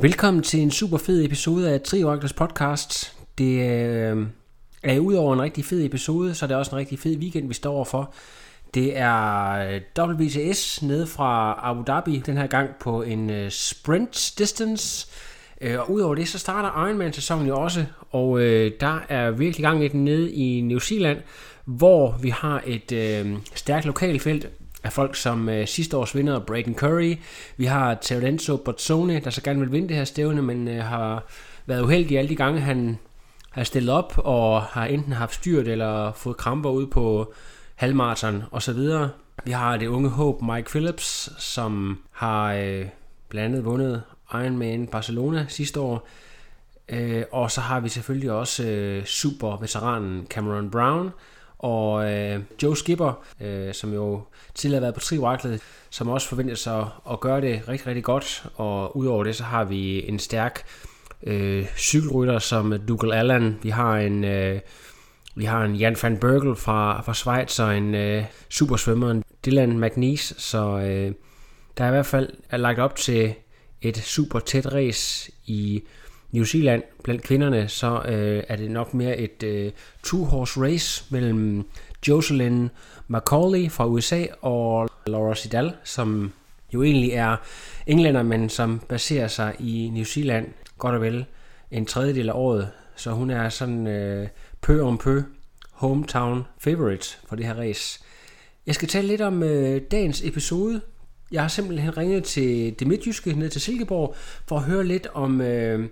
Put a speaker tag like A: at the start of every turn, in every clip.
A: Velkommen til en super fed episode af Trioraklers podcast. Det øh, er er udover en rigtig fed episode, så er det også en rigtig fed weekend, vi står overfor. Det er øh, WTS nede fra Abu Dhabi, den her gang på en øh, sprint distance. Og udover det, så starter Ironman-sæsonen jo også, og øh, der er virkelig gang i den nede i New Zealand, hvor vi har et øh, stærkt lokalfelt af folk som øh, sidste års vinder Braden Curry. Vi har Terenzo Bozzone, der så gerne vil vinde det her stævne, men øh, har været uheldig alle de gange, han har stillet op og har enten haft styrt eller fået kramper ud på halvmarathon og så videre. Vi har det unge håb Mike Phillips, som har øh, blandt andet vundet Ironman Barcelona sidste år. Øh, og så har vi selvfølgelig også øh, superveteranen Cameron Brown, og øh, Joe Skipper, øh, som jo tidligere har været på trivakklet, som også forventer sig at gøre det rigtig, rigtig godt. Og udover det, så har vi en stærk øh, cykelrytter som Dougal Allan. Vi har en... Øh, vi har en Jan van Bergel fra, fra Schweiz og en øh, supersvømmer, Dylan McNeese, så øh, der er i hvert fald er lagt op til et super tæt race i New Zealand blandt kvinderne, så øh, er det nok mere et øh, two-horse race mellem Jocelyn McCauley fra USA og Laura Sidal, som jo egentlig er englænder, men som baserer sig i New Zealand godt og vel en tredjedel af året. Så hun er sådan øh, pø om pø hometown favorite for det her race. Jeg skal tale lidt om øh, dagens episode. Jeg har simpelthen ringet til det midtjyske ned til Silkeborg for at høre lidt om øh,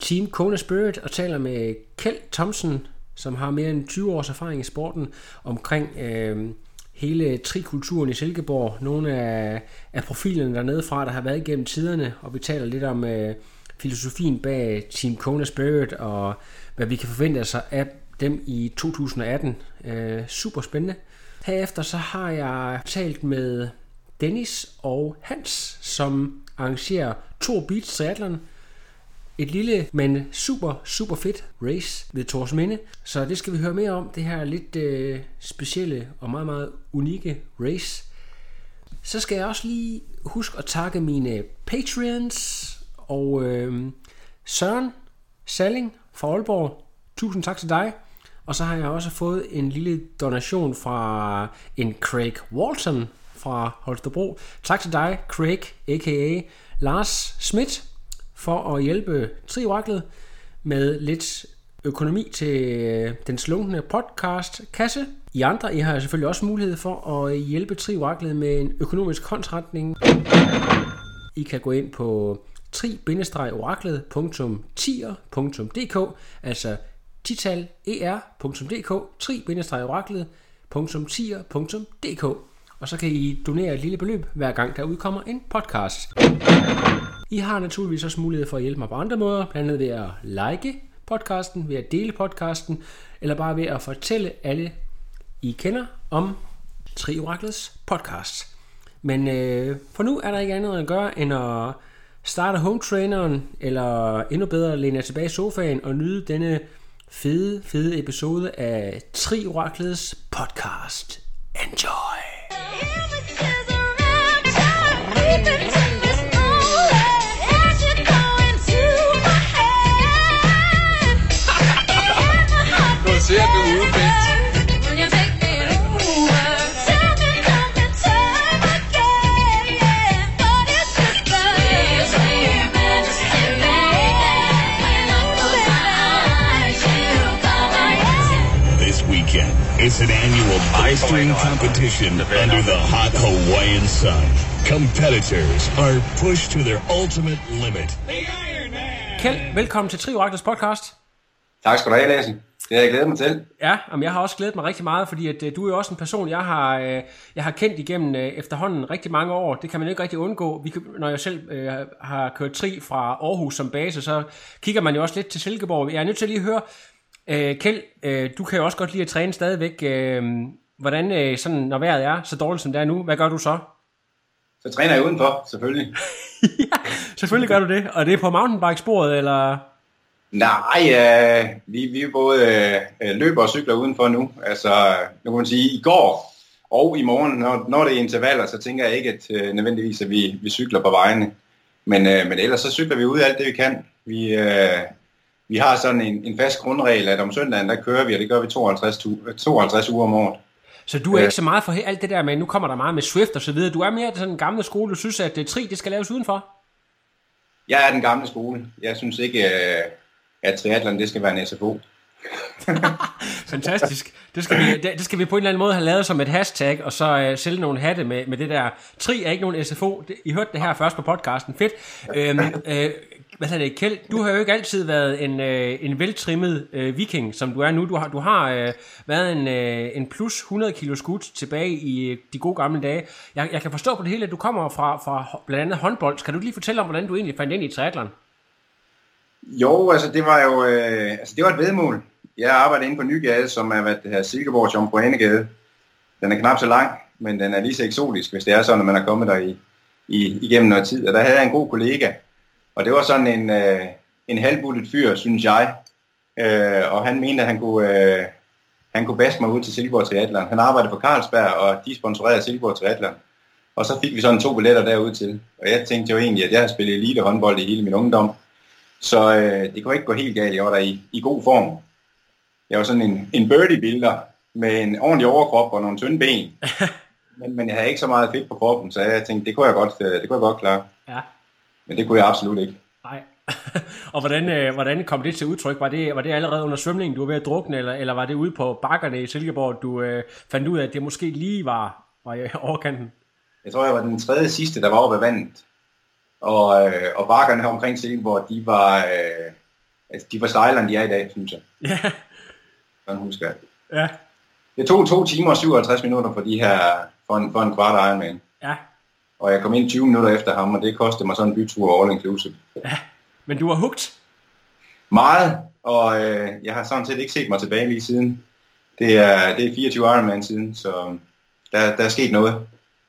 A: Team Kona Spirit og taler med Kjeld Thomsen, som har mere end 20 års erfaring i sporten, omkring øh, hele trikulturen i Silkeborg. Nogle af, af profilerne dernede fra, der har været igennem tiderne, og vi taler lidt om øh, filosofien bag Team Kona Spirit, og hvad vi kan forvente os af dem i 2018. Øh, super spændende. Herefter så har jeg talt med Dennis og Hans, som arrangerer Tour Beach Triathlon, et lille, men super, super fedt race ved Torsminde. Så det skal vi høre mere om, det her lidt øh, specielle og meget, meget unikke race. Så skal jeg også lige huske at takke mine Patreons og øh, Søren Salling fra Aalborg. Tusind tak til dig. Og så har jeg også fået en lille donation fra en Craig Walton fra Holstebro. Tak til dig, Craig, a.k.a. Lars Schmidt for at hjælpe Trioraklet med lidt økonomi til øh, den slunkende podcast kasse. I andre, I har selvfølgelig også mulighed for at hjælpe Trioraklet med en økonomisk håndsretning. I kan gå ind på tri-oraklet.tier.dk altså titaler.dk, tri-oraklet.tier.dk og så kan I donere et lille beløb hver gang der udkommer en podcast. I har naturligvis også mulighed for at hjælpe mig på andre måder, blandt andet ved at like podcasten, ved at dele podcasten, eller bare ved at fortælle alle, I kender om Trioraklets podcast. Men øh, for nu er der ikke andet at gøre, end at starte home traineren, eller endnu bedre læne jer tilbage i sofaen og nyde denne fede, fede episode af Trioraklets podcast. Enjoy!
B: ser
C: competition under the hot Hawaiian sun. Competitors are pushed to their ultimate limit.
A: Kjeld, velkommen til Trioraklets podcast.
D: Tak skal du have, Lassen. Det har jeg glædet mig til.
A: Ja, men jeg har også glædet mig rigtig meget, fordi at, øh, du er jo også en person, jeg har, øh, jeg har kendt igennem øh, efterhånden rigtig mange år. Det kan man jo ikke rigtig undgå. Vi, kan- når jeg selv øh, har kørt tri fra Aarhus som base, så kigger man jo også lidt til Silkeborg. Jeg er nødt til lige at høre, øh, Kjeld, øh, du kan jo også godt lide at træne stadigvæk. Øh, hvordan, øh, sådan, når vejret er så dårligt som det er nu, hvad gør du så?
D: Så træner jeg udenfor, selvfølgelig.
A: Selvfølgelig gør du det, og det er på mountainbike-sporet, eller...
D: Nej, øh, vi, vi både øh, løber og cykler udenfor nu. Altså, nu kan man sige, i går og i morgen, når, når det er intervaller, så tænker jeg ikke, at øh, nødvendigvis, at vi, vi cykler på vejene. Men, øh, men ellers så cykler vi ud alt det, vi kan. Vi, øh, vi har sådan en, en fast grundregel, at om søndagen, der kører vi, og det gør vi 52, tu- 52 uger om året.
A: Så du er ikke så meget for alt det der med, nu kommer der meget med Swift og så videre. Du er mere sådan en gamle skole, du synes, at uh, tri, det skal laves udenfor?
D: Jeg er den gamle skole. Jeg synes ikke, øh, at triathlon, det skal være en SFO.
A: Fantastisk. Det skal, vi, det, det skal vi på en eller anden måde have lavet som et hashtag, og så uh, sælge nogle hatte med, med det der. Tri er ikke nogen SFO. Det, I hørte det her først på podcasten. Fedt. Øhm, øh, hvad hedder det, Kjeld? Du har jo ikke altid været en, øh, en veltrimmet øh, viking, som du er nu. Du har, du har øh, været en, øh, en plus 100 kilo skud tilbage i øh, de gode gamle dage. Jeg, jeg kan forstå på det hele, at du kommer fra, fra blandt andet håndbold. Kan du lige fortælle om, hvordan du egentlig fandt ind i triathlon?
D: Jo, altså det var jo øh, altså, det var et vedmål. Jeg arbejder inde på Nygade, som er hvad det her Silkeborg Jomfru Anegade. Den er knap så lang, men den er lige så eksotisk, hvis det er sådan, når man er kommet der i, i, igennem noget tid. Og der havde jeg en god kollega, og det var sådan en, øh, en halvbuttet fyr, synes jeg. Øh, og han mente, at han kunne, øh, han kunne baske mig ud til Silkeborg Triathlon. Han arbejdede for Carlsberg, og de sponsorerede Silkeborg Triathlon. Og så fik vi sådan to billetter derud til. Og jeg tænkte jo egentlig, at jeg havde spillet elite håndbold i hele min ungdom. Så øh, det kunne ikke gå helt galt. Jeg var der i, i god form. Jeg var sådan en, en birdie-builder med en ordentlig overkrop og nogle tynde ben. men, men jeg havde ikke så meget fedt på kroppen, så jeg tænkte, det kunne jeg godt, øh, det kunne jeg godt klare.
A: Ja.
D: Men det kunne jeg absolut ikke.
A: Nej. og hvordan, øh, hvordan kom det til udtryk? Var det, var det allerede under svømningen, du var ved at drukne, eller, eller var det ude på bakkerne i Silkeborg, du øh, fandt ud af, at det måske lige var, var i overkanten?
D: Jeg tror, jeg var den tredje sidste, der var oppe af vandet. Og, øh, og bakkerne her omkring Silkeborg, de var, øh, altså, de var stejlere, end de er i dag, synes jeg.
A: Ja.
D: Sådan husker jeg.
A: Ja.
D: Det tog to timer og 57 minutter for de her, for en, for en kvart Ironman.
A: Ja.
D: Og jeg kom ind 20 minutter efter ham, og det kostede mig sådan en bytur all inclusive.
A: Men du var hugt.
D: Meget, og øh, jeg har sådan set ikke set mig tilbage lige siden. Det er, det er 24 Ironman siden, så der, der er sket noget.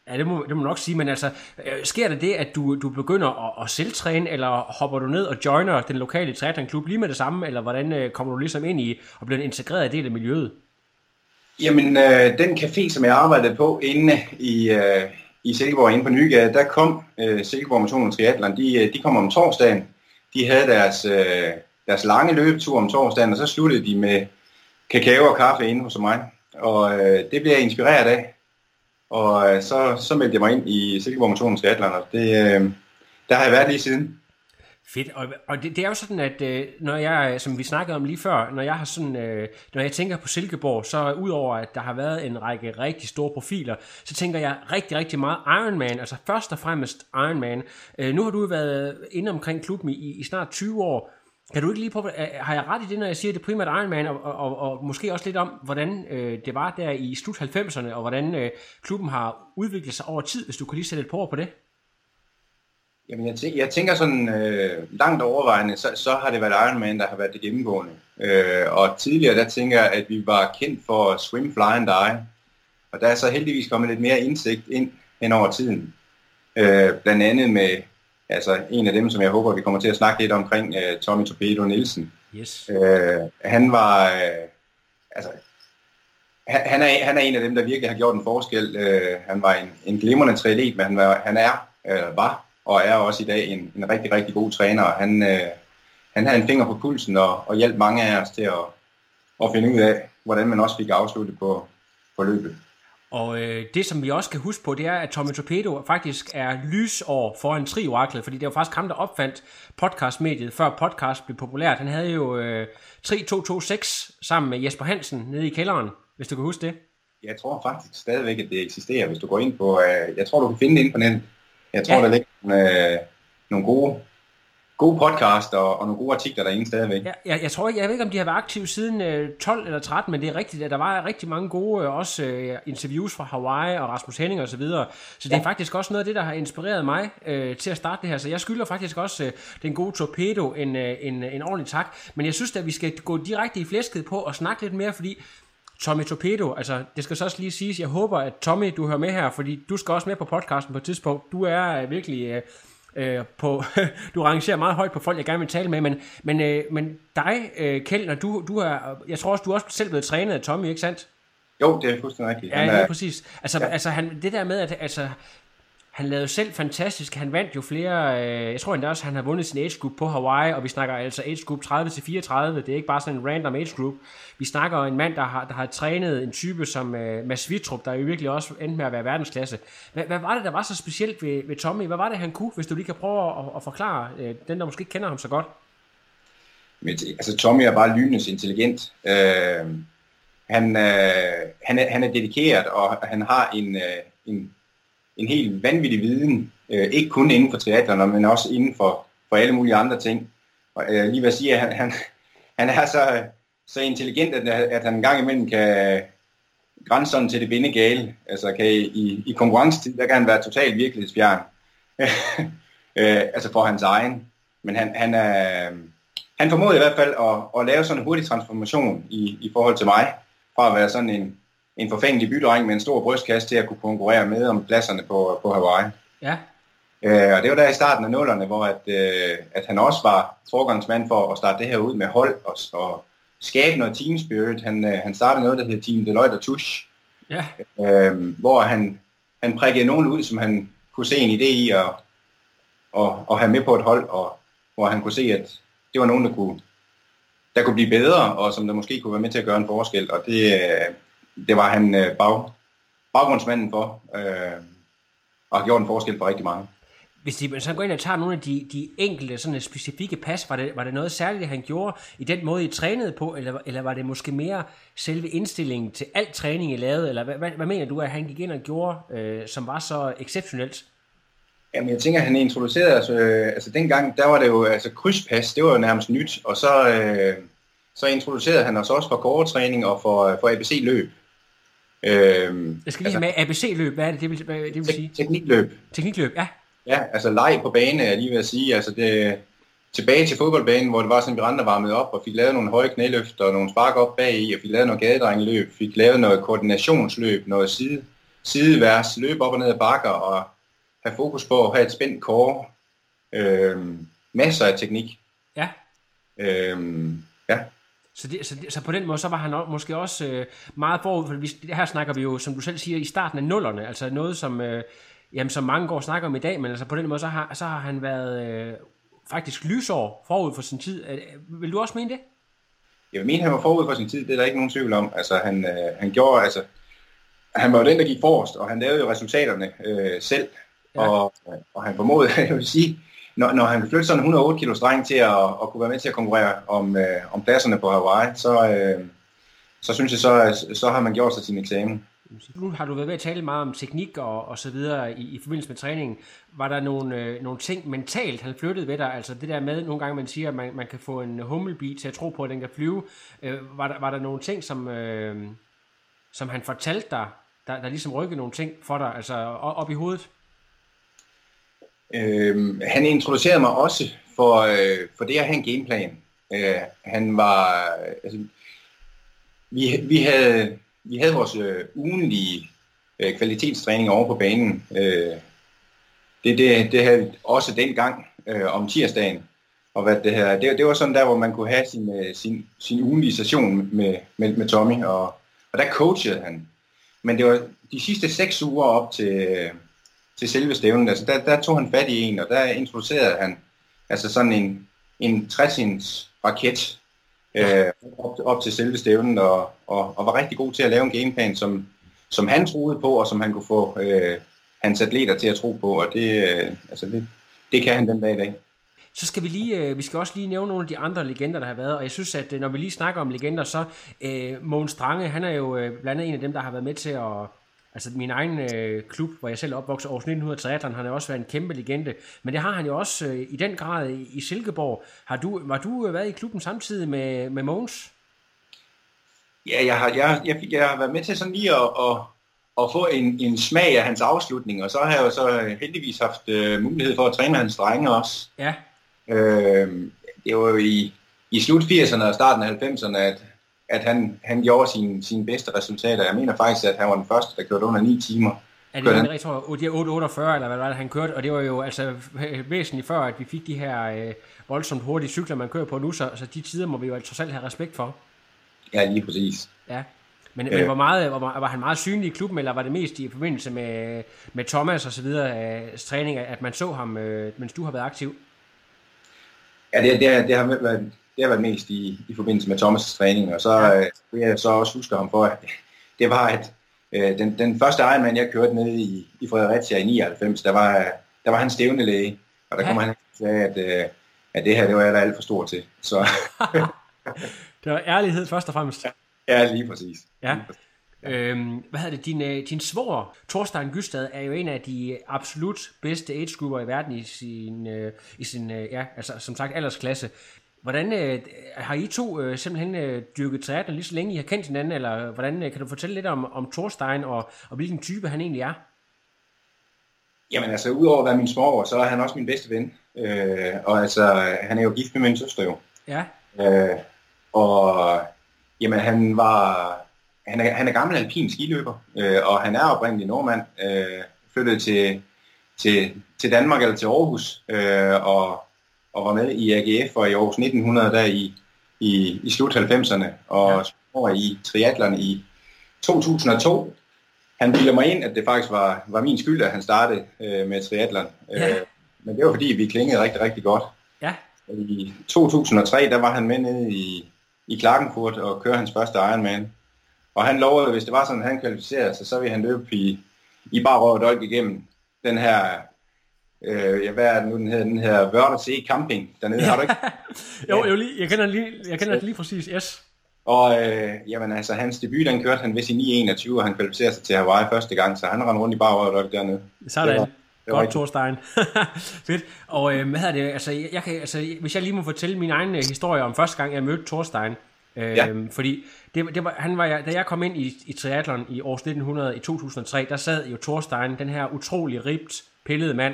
A: Ja, det må, det må nok sige, men altså, øh, sker der det, at du, du begynder at, at selvtræne, eller hopper du ned og joiner den lokale triathlonklub lige med det samme, eller hvordan øh, kommer du ligesom ind i og bliver en integreret del af miljøet?
D: Jamen, øh, den café, som jeg arbejdede på inde i, øh, i Silkeborg, inde på Nygade, der kom øh, Silkeborg Motion Triathlon, de, øh, de kom om torsdagen. De havde deres, øh, deres lange løbetur om torsdagen, og så sluttede de med kakao og kaffe inde hos mig. Og øh, det blev jeg inspireret af. Og øh, så, så meldte jeg mig ind i Silkeborg Motion Triathlon, og det, øh, der har jeg været lige siden.
A: Fedt, og, og det, det er jo sådan, at øh, når jeg, som vi snakkede om lige før, når jeg har sådan, øh, når jeg tænker på Silkeborg, så udover at der har været en række rigtig store profiler, så tænker jeg rigtig, rigtig meget Iron Man, altså først og fremmest Ironman. Øh, nu har du været inde omkring klubben i, i snart 20 år. Kan du ikke lige på, øh, har jeg ret i det, når jeg siger det primært Ironman, og, og, og, og måske også lidt om, hvordan øh, det var der i slut 90'erne, og hvordan øh, klubben har udviklet sig over tid, hvis du kan lige sætte et par ord på det?
D: Jamen, jeg, tænker, jeg tænker sådan øh, langt overvejende, så, så har det været Ironman, der har været det gennemgående. Øh, og tidligere, der tænker jeg, at vi var kendt for swim, fly and die. Og der er så heldigvis kommet lidt mere indsigt ind hen over tiden. Øh, blandt andet med altså, en af dem, som jeg håber, vi kommer til at snakke lidt omkring, øh, Tommy Torpedo Nielsen.
A: Yes.
D: Øh, han var... Øh, altså, han, han, er, han er en af dem, der virkelig har gjort en forskel. Øh, han var en, en glimrende triatlet, men han, var, han er, øh, var og er også i dag en, en rigtig, rigtig god træner. Han, øh, han havde en finger på pulsen og, og hjalp mange af os til at, at finde ud af, hvordan man også fik afsluttet på, på løbet.
A: Og øh, det, som vi også kan huske på, det er, at Tommy Torpedo faktisk er lysår foran Tri-oraklet, fordi det var faktisk ham, der opfandt podcastmediet, før podcast blev populært. Han havde jo øh, Tri 226 sammen med Jesper Hansen nede i kælderen, hvis du kan huske det.
D: Jeg tror faktisk stadigvæk, at det eksisterer, hvis du går ind på... Øh, jeg tror, du kan finde det inde på nettet. Jeg tror,
A: Ja.
D: der ligger nogle, øh, nogle gode, gode podcast og, og nogle gode artikler derinde stadigvæk.
A: Ja, jeg, jeg tror ikke, jeg ved ikke, om de har været aktive siden øh, 12 eller 13, men det er rigtigt, at der var rigtig mange gode øh, også øh, interviews fra Hawaii og Rasmus Henning og så videre. Så det er faktisk også noget af det, der har inspireret mig øh, til at starte det her. Så jeg skylder faktisk også øh, den gode Torpedo en, øh, en, en ordentlig tak. Men jeg synes at vi skal gå direkte i flæsket på og snakke lidt mere, fordi Tommy Torpedo, altså det skal så også lige siges, jeg håber, at Tommy, du hører med her, fordi du skal også med på podcasten på et tidspunkt. Du er øh, virkelig... Øh, øh, på, du rangerer meget højt på folk, jeg gerne vil tale med, men, men, øh, men dig, øh, Kjeld, du, du er, jeg tror også, du er også selv blevet trænet af Tommy, ikke sandt?
D: Jo, det er fuldstændig rigtigt.
A: Ja, ja,
D: er,
A: præcis. Altså, ja. altså han, det der med, at altså, han lavede selv fantastisk. Han vandt jo flere, øh, jeg tror endda også, han har vundet sin age group på Hawaii, og vi snakker altså age group 30 til 34. Det er ikke bare sådan en random age group. Vi snakker en mand, der har, der har trænet en type som øh, Mads Vitrup, der jo virkelig også endte med at være verdensklasse. Hvad, hvad var det, der var så specielt ved, ved Tommy? Hvad var det, han kunne, hvis du lige kan prøve at, at forklare øh, den, der måske ikke kender ham så godt?
D: Men, altså, Tommy er bare lynens intelligent. Øh, han, øh, han, er, han er dedikeret, og han har en, øh, en, en helt vanvittig viden. Øh, ikke kun inden for triathlon, men også inden for, for alle mulige andre ting. Og, øh, lige vil siger sige, at han, han, han er så, så intelligent, at, at han en gang imellem kan grænse sådan til det vindegale. Altså kan i, i konkurrencetid, der kan han være totalt virkelighedsfjern. øh, altså for hans egen. Men han, han, er, han formåede i hvert fald at, at lave sådan en hurtig transformation i, i forhold til mig. Fra at være sådan en, en forfængelig bydreng med en stor brystkasse til at kunne konkurrere med om pladserne på, på Hawaii.
A: Ja,
D: Øh, og det var der i starten af nullerne, hvor at, øh, at han også var forgangsmand for at starte det her ud med hold og, og skabe noget team spirit. Han, øh, han startede noget, der hedder Team Deloitte og Tusch,
A: ja,
D: øh, hvor han, han prikkede nogen ud, som han kunne se en idé i at, at, at have med på et hold, og hvor han kunne se, at det var nogen, der kunne, der kunne blive bedre, og som der måske kunne være med til at gøre en forskel. Og det, øh, det var han øh, bag, baggrundsmanden for, øh, og har gjort en forskel for rigtig mange.
A: Hvis de så går ind og tager nogle af de, de enkelte sådan specifikke pas, var det, var det noget særligt, han gjorde i den måde, I trænede på, eller, eller var det måske mere selve indstillingen til alt træning, I lavede, eller hvad, hvad, hvad mener du, at han gik ind og gjorde, øh, som var så exceptionelt?
D: Jamen, jeg tænker, at han introducerede os, øh, altså dengang, der var det jo, altså krydspas, det var jo nærmest nyt, og så, øh, så introducerede han os også for gårdtræning og for, for ABC-løb. Øh,
A: Jeg skal lige have med ABC-løb, hvad er det, det vil, det vil sige?
D: teknikløb.
A: Teknikløb, ja.
D: Ja, altså leg på bane, er lige ved at sige. Altså det, tilbage til fodboldbanen, hvor det var sådan, vi rende varmet op og fik lavet nogle høje knæløfter og nogle spark op bag i, og fik lavet noget gadedrengeløb, fik lavet noget koordinationsløb, noget side, sideværs, løb op og ned ad bakker og have fokus på at have et spændt core. Øhm, masser af teknik.
A: Ja.
D: Øhm, ja.
A: Så, det, så, det, så på den måde, så var han måske også øh, meget forud, for vi, her snakker vi jo, som du selv siger, i starten af nullerne, altså noget, som, øh, jamen, som mange går og snakker om i dag, men altså på den måde, så har, så har han været øh, faktisk lysår forud for sin tid. Øh, vil du også mene det?
D: Jeg vil mene, han var forud for sin tid, det er der ikke nogen tvivl om. Altså han, øh, han gjorde, altså, han var jo den, der gik forrest, og han lavede jo resultaterne øh, selv.
A: Ja.
D: Og, og han formåede, jeg vil sige, når, når han flyttede sådan en 108 kilo dreng til at, at kunne være med til at konkurrere om, øh, om pladserne på Hawaii, så, øh, så synes jeg, så, så har man gjort sig sin eksamen.
A: Nu har du været ved at tale meget om teknik og, og så videre i, i forbindelse med træningen. Var der nogle, øh, nogle ting mentalt, han flyttede ved dig? Altså det der med, nogle gange man siger, at man, man kan få en hummelbi til at tro på, at den kan flyve. Øh, var, der, var der nogle ting, som, øh, som han fortalte dig, der, der ligesom rykkede nogle ting for dig, altså op i hovedet?
D: Øh, han introducerede mig også for, øh, for det at have en gameplan. Øh, han var, altså, vi, vi, havde, vi havde vores øh, ugenlige øh, kvalitetstræning over på banen. Øh, det, det, det havde også dengang øh, om tirsdagen. Og hvad det, her, det, det var sådan der, hvor man kunne have sin, øh, sin, sin ugenlige session med, med, med Tommy, og, og der coachede han. Men det var de sidste seks uger op til, øh, til selve stævnen, altså der, der tog han fat i en, og der introducerede han altså sådan en, en 60 raket øh, op, op til selve stævnen, og, og, og var rigtig god til at lave en gameplan, som, som han troede på, og som han kunne få øh, hans atleter til at tro på, og det, øh, altså det, det kan han den dag i dag.
A: Så skal vi lige, øh, vi skal også lige nævne nogle af de andre legender, der har været, og jeg synes, at øh, når vi lige snakker om legender, så øh, Mogens Strange, han er jo øh, blandt andet en af dem, der har været med til at, Altså min egen øh, klub, hvor jeg selv opvokset, Aarhus 1913, han har også været en kæmpe legende. Men det har han jo også øh, i den grad i, i Silkeborg. Har du, var du øh, været i klubben samtidig med, med Mogens?
D: Ja, jeg har, jeg, jeg, jeg har været med til sådan lige at, at, at få en, en smag af hans afslutning, og så har jeg jo så heldigvis haft øh, mulighed for at træne hans drenge også.
A: Ja.
D: Øh, det var jo i, i slut 80'erne og starten af 90'erne, at, at han, han gjorde sine, sine bedste resultater. Jeg mener faktisk, at han var den første, der kørte under 9 timer.
A: Er det
D: han-
A: rigtig, tror jeg, 848, eller hvad var det, han kørte? Og det var jo altså væsentligt før, at vi fik de her øh, voldsomt hurtige cykler, man kører på nu, så, så de tider må vi jo altså selv have respekt for.
D: Ja, lige præcis.
A: Ja. Men,
D: Øh.
A: men hvor meget, var, var han meget synlig i klubben, eller var det mest i forbindelse med, med Thomas og så videre, øh, træning, at man så ham, øh, mens du har været aktiv?
D: Ja, det, det, det, har været, det har været mest i, i forbindelse med Thomas' træning, og så ja. øh, jeg så også huske ham for, at det var, at øh, den, den første Ironman, jeg kørte ned i, i Fredericia i 99, der var, der var han stævnelæge, og der
A: Ja.
D: kom han til at, øh, at det her, det var jeg da alt for stor til. Så
A: Det var ærlighed først og fremmest.
D: ja, lige præcis.
A: Ja.
D: Lige præcis.
A: Øhm, hvad hedder det? Din, øh, din svor, Thorstein Gystad, er jo en af de absolut bedste age i verden i sin, øh, i sin øh, ja, altså som sagt aldersklasse. Hvordan øh, har I to øh, simpelthen øh, dyrket triathlon lige så længe I har kendt hinanden, eller hvordan øh, kan du fortælle lidt om, om Thorstein og, og hvilken type han egentlig er?
D: Jamen altså, udover at være min smor, så er han også min bedste ven. Øh, og altså, han er jo gift med min søster jo.
A: Ja,
D: Øh, og jamen, han var han er, han er gammel alpin skiløber, øh, og han er oprindelig nordmand, øh, flyttet til, til, til Danmark eller til Aarhus, øh, og, og var med i AGF og i Aarhus 1900 der i, i, i slut 90'erne, og
A: Ja.
D: over i triathlon i 2002. Han bilder mig ind, at det faktisk var, var min skyld, at han startede øh, med triathlon.
A: Ja.
D: Øh, men det var fordi, vi klingede rigtig, rigtig godt.
A: ja,
D: I 2003, der var han med nede i, i Klagenfurt og kørte hans første Ironman. Og han lovede, at hvis det var sådan, at han kvalificerede sig, så ville han løbe i, i bare røv og igennem den her, øh, ja, hvad er det nu, den hedder, den her Wörthersee Camping dernede, har du ikke?
A: jo, jo lige, jeg kender lige, jeg kender det lige præcis, yes.
D: Og øh, jamen altså, hans debut, den kørte han vist i 9.21, og han kvalificerede sig til Hawaii første gang, så han rendte rundt i dolk dernede.
A: Sådan.
D: Det var- det
A: Godt. Thorstein. Fedt. Og øh, hvad hedder det, altså, jeg, jeg kan, altså, hvis jeg lige må fortælle min egen øh, historie om første gang, jeg mødte Thorstein. Øh,
D: Ja.
A: Fordi det, det var, han var, da jeg kom ind i, i triathlon i år 1900, i 2003, der sad jo Thorstein, den her utrolig ribt, pillede mand,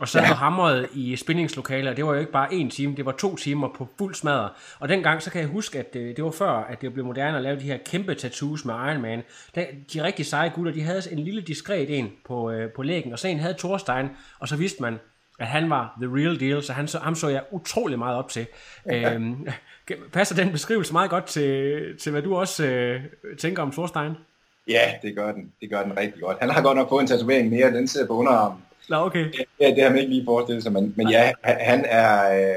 A: og sad ja. og hamrede i spændingslokaler. Det var jo ikke bare en time, det var to timer på fuld smadre. Og dengang, så kan jeg huske, at øh, det var før, at det blev moderne at lave de her kæmpe tattoos med Iron Man. Da, de rigtig seje gutter, de havde en lille diskret en på, øh, på lægen, og så en havde Thorstein, og så vidste man, at han var the real deal, så han så, ham så jeg utrolig meget op til. øhm, passer den beskrivelse meget godt til, til hvad du også øh, tænker om Thorstein?
D: Ja, det gør den. Det gør den rigtig godt. Han har godt nok fået en tatovering mere, den sidder på underarmen.
A: Nå, okay.
D: Ja, det har man ikke lige forestillet sig, men, men ja, han er, øh,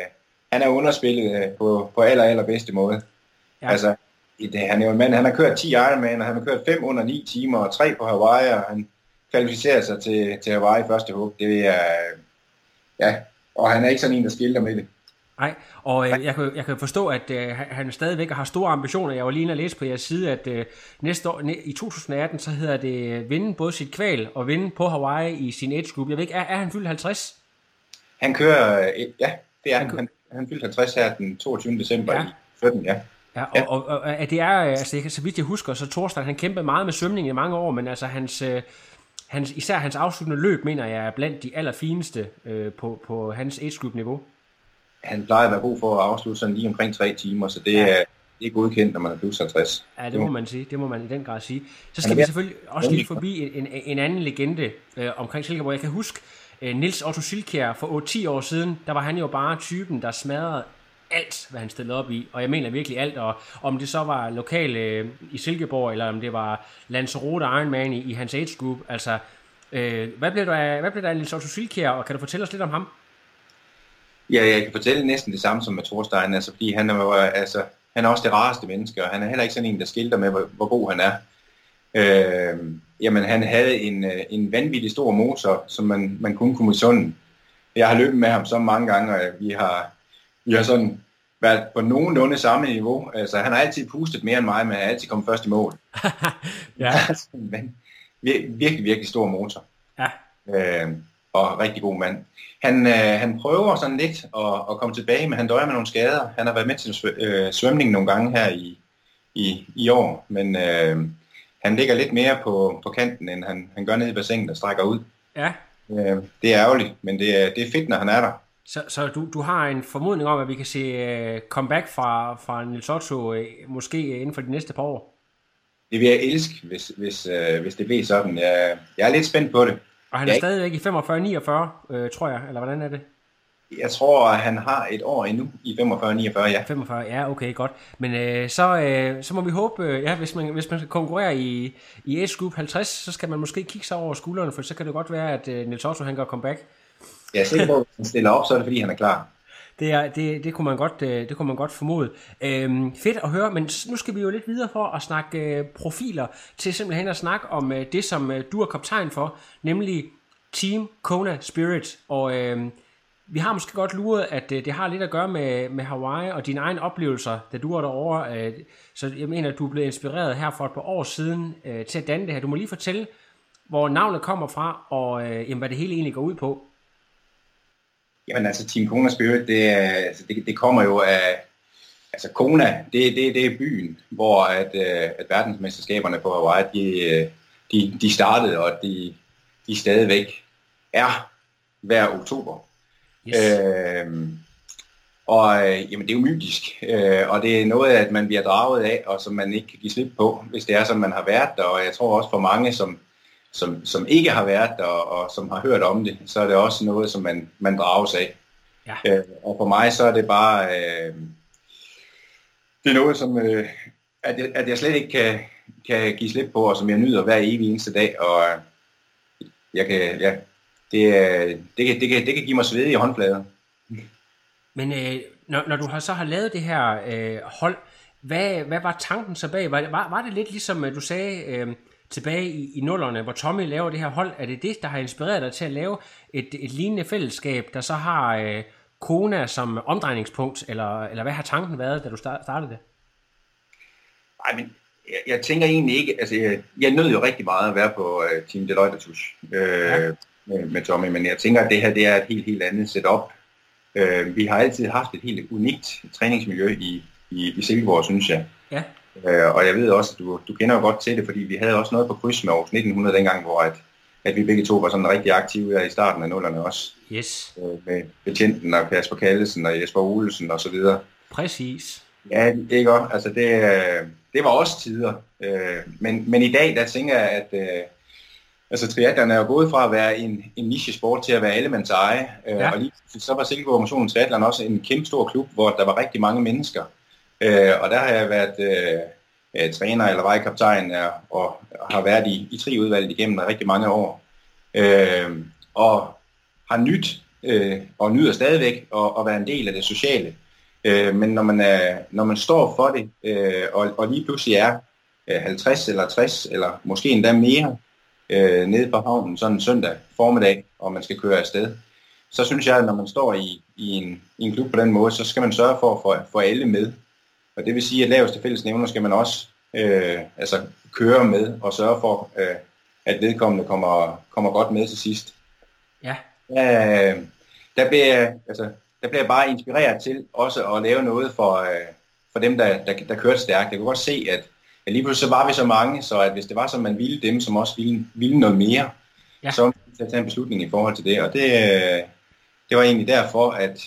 D: han er underspillet øh, på, på aller, aller bedste måde.
A: Ja.
D: Altså, det, han er jo en mand, han har kørt 10 Ironman, og han har kørt 5 under 9 timer, og 3 på Hawaii, og han kvalificerer sig til, til Hawaii første hug. Det er, øh, ja, og han er ikke sådan en, der skilter med det.
A: Nej, og øh, jeg, kan, jeg kan forstå, at øh, han- stadigvæk har store ambitioner. Jeg var lige inde og læse på jeres side, at øh, næste år, næ- i 2018, så hedder det øh, vinde både sit kval og vinde på Hawaii i sin age group. Jeg ved ikke, er, er han fyldt 50?
D: Han kører, øh, ja, det er
A: Han
D: han. Han, han fyldte 50 her den 22. december
A: Ja.
D: ja. i 17, ja.
A: Ja, og, og, og, og det er, øh, altså, så vidt jeg husker, så Thorstein, han kæmpede meget med svømning i mange år, men altså hans, øh, hans, især hans afsluttende løb, mener jeg, er blandt de allerfineste øh, på, på hans age group niveau.
D: Han plejer at være god for at afslutte sådan lige omkring 3 timer, så det,
A: Ja.
D: er, det er godkendt, når man er plus 50.
A: Ja, det må man sige. Det må man i den grad sige. Så skal vi selvfølgelig også lige forbi en, en, en anden legende øh, omkring Silkeborg. Jeg kan huske øh, Nils Otto Silkjær for 8-10 år siden. Der var han jo bare typen, der smadrede alt, hvad han stillede op i. Og jeg mener virkelig alt. Og om det så var lokale øh, i Silkeborg, eller om det var Lanzarote Ironman i, i hans age group. Altså, øh, hvad blev der hvad blev der af Nils Otto Silkjær? Og kan du fortælle os lidt om ham?
D: Ja, jeg kan fortælle næsten det samme som med Thorstein, altså, fordi han er, altså, han er også det rareste menneske, og han er heller ikke sådan en, der skilter med, hvor, hvor god han er. Øh, jamen, han havde en, øh, en vanvittig stor motor, som man, man kun kunne misunde. Jeg har løbet med ham så mange gange, og vi har, vi har sådan været på nogenlunde samme niveau. Altså, han har altid pustet mere end mig, men han har altid kommet først i mål.
A: Ja.
D: en van, vir- virkelig, virkelig stor motor.
A: Ja.
D: Øh, og rigtig god mand. Han, øh, han prøver sådan lidt at, at komme tilbage, men han døjer med nogle skader. Han har været med til svø- øh, svømning nogle gange her i, i, i år, men øh, han ligger lidt mere på, på kanten, end han, han gør nede i bassinet og strækker ud.
A: Ja.
D: Øh, det er ærgerligt, men det er, det er fedt, når han er der.
A: Så, så du, du har en formodning om, at vi kan se uh, comeback fra, fra Nils Otto uh, måske inden for de næste par år?
D: Det vil jeg elske, hvis, hvis, øh, hvis det bliver sådan. Jeg, jeg er lidt spændt på det.
A: Og han
D: Ja,
A: er
D: ikke?
A: stadigvæk i 45-49, øh, tror jeg, eller hvordan er det?
D: Jeg tror, han har et år endnu i 45-49, ja.
A: 45, ja, okay, godt. Men øh, så, øh, så må vi håbe, øh, ja, hvis man, hvis man skal konkurrere i, i S Group 50, så skal man måske kigge sig over skuldrene, for så kan det godt være, at øh, Nils Otto han gør comeback.
D: Jeg er sikker på, at hvis han stiller op, så er det fordi, han er klar.
A: Det, er, det, det, kunne man godt, øh, det kunne man godt formode. Øhm, fedt at høre, men nu skal vi jo lidt videre for at snakke øh, profiler, til simpelthen at snakke om øh, det, som øh, du er kaptajn for, nemlig Team Kona Spirit. Og øh, vi har måske godt luret, at øh, det har lidt at gøre med, med Hawaii og dine egne oplevelser, da du var derovre. Øh, så jeg mener, at du blev inspireret her for et par år siden øh, til at danne det her. Du må lige fortælle, hvor navnet kommer fra, og øh, jamen, hvad det hele egentlig går ud på.
D: Jamen altså, Team Kona Spirit, det, altså, det, det kommer jo af... Altså Kona, det, det, det er byen, hvor at, øh, at verdensmesterskaberne på Hawaii, de, øh, de, de startede, og de, de stadigvæk er hver oktober.
A: Yes.
D: Øhm, og øh, jamen, det er jo mytisk, øh, og det er noget, at man bliver draget af, og som man ikke kan give slip på, hvis det er, som man har været der. Og jeg tror også for mange, som, som, som ikke har været der, og som har hørt om det, så er det også noget, som man, man drages af.
A: Ja.
D: Øh, og for mig, så er det bare... Øh, det er noget, som øh, at, jeg, at jeg slet ikke kan, kan give slip på, og som jeg nyder hver evig eneste dag. Og øh, jeg kan, ja, det, øh, det, kan, det, kan, det kan give mig svedige håndflader.
A: Men øh, når, når du har, så har lavet det her øh, hold, hvad, hvad var tanken så bag? Var, var, var det lidt ligesom øh, du sagde øh, tilbage i, i nullerne, hvor Tommy laver det her hold? Er det det, der har inspireret dig til at lave et, et lignende fællesskab, der så har øh, Kona som omdrejningspunkt? Eller, eller hvad har tanken været, da du start- startede det?
D: Ej, men jeg, jeg tænker egentlig ikke, altså jeg, jeg nød jo rigtig meget at være på uh, Team Deloitte Tusch øh,
A: Ja.
D: med, med Tommy, men jeg tænker, at det her det er et helt, helt andet setup. Uh, vi har altid haft et helt unikt træningsmiljø i, i, i Silkeborg, synes jeg.
A: Ja.
D: Uh, og jeg ved også, at du, du kender jo godt til det, fordi vi havde også noget på kryds med Aarhus 1900 dengang, hvor at, at vi begge to var sådan rigtig aktive her i starten af nullerne også.
A: Yes,
D: Uh, med betjenten og Kasper Kallesen og Jesper Olsen og så videre.
A: præcis.
D: Ja, det godt. Altså, det, øh, det var også tider. Øh, Men, men i dag, der tænker jeg, at øh, altså, triathlon er jo gået fra at være en, en niche-sport til at være allemands eje. Øh,
A: Ja.
D: Og lige så var Silkeborg Motion Triathlon også en kæmpe stor klub, hvor der var rigtig mange mennesker. Øh, Og der har jeg været øh, øh, træner eller vejkaptajn øh, og har været i, i tre udvalg igennem rigtig mange år. Øh, Og har nyt øh, og nyder stadigvæk at, at være en del af det sociale. Øh, men når man, er, når man står for det, øh, og, og lige pludselig er øh, 50 eller 60, eller måske endda mere, øh, nede på havnen sådan en søndag formiddag, og man skal køre afsted, så synes jeg, at når man står i, i, en, i en klub på den måde, så skal man sørge for at få alle med. Og det vil sige, at laveste fællesnævner skal man også øh, altså køre med og sørge for, øh, at vedkommende kommer, kommer godt med til sidst.
A: Ja,
D: Øh, der bliver jeg, altså, der bliver jeg bare inspireret til også at lave noget for, øh, for dem, der, der, der kørte stærkt. Jeg kunne godt se, at, at lige pludselig så var vi så mange, så at hvis det var, som man ville dem, som også ville, ville noget mere,
A: Ja.
D: så var man tage en beslutning i forhold til det. Og det, øh, det var egentlig derfor, at,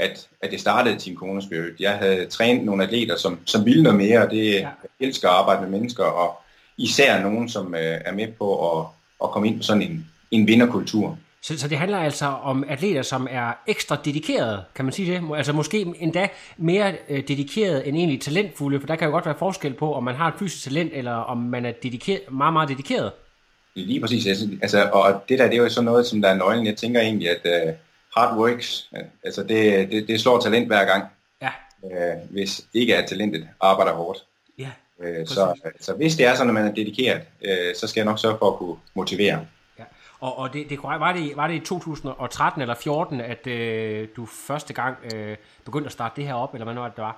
D: at, at det startede Team Kona Spirit. Jeg havde trænet nogle atleter, som, som ville noget mere, og det
A: Ja.
D: jeg elsker at arbejde med mennesker, og især nogen, som øh, er med på at, at komme ind på sådan en, en vinderkultur.
A: Så, så det handler altså om atleter, som er ekstra dedikerede, kan man sige det? Altså måske endda mere øh, dedikerede end egentlig talentfulde, for der kan jo godt være forskel på, om man har et fysisk talent, eller om man er dedikeret, meget, meget dedikeret.
D: Lige præcis. Altså, og det der, det er jo sådan noget, som der er nøglen. Jeg tænker egentlig, at uh, hard works, altså det, det, det slår talent hver gang,
A: Ja,
D: uh, hvis ikke er talentet arbejder hårdt.
A: ja.
D: Uh, så, så hvis det er sådan, at man er dedikeret, uh, så skal jeg nok sørge for at kunne motivere.
A: ja. Og, og det, det var, det, var det i 2013 eller 14, at øh, du første gang øh, begyndte at starte det her op, eller hvad nu var det, det var?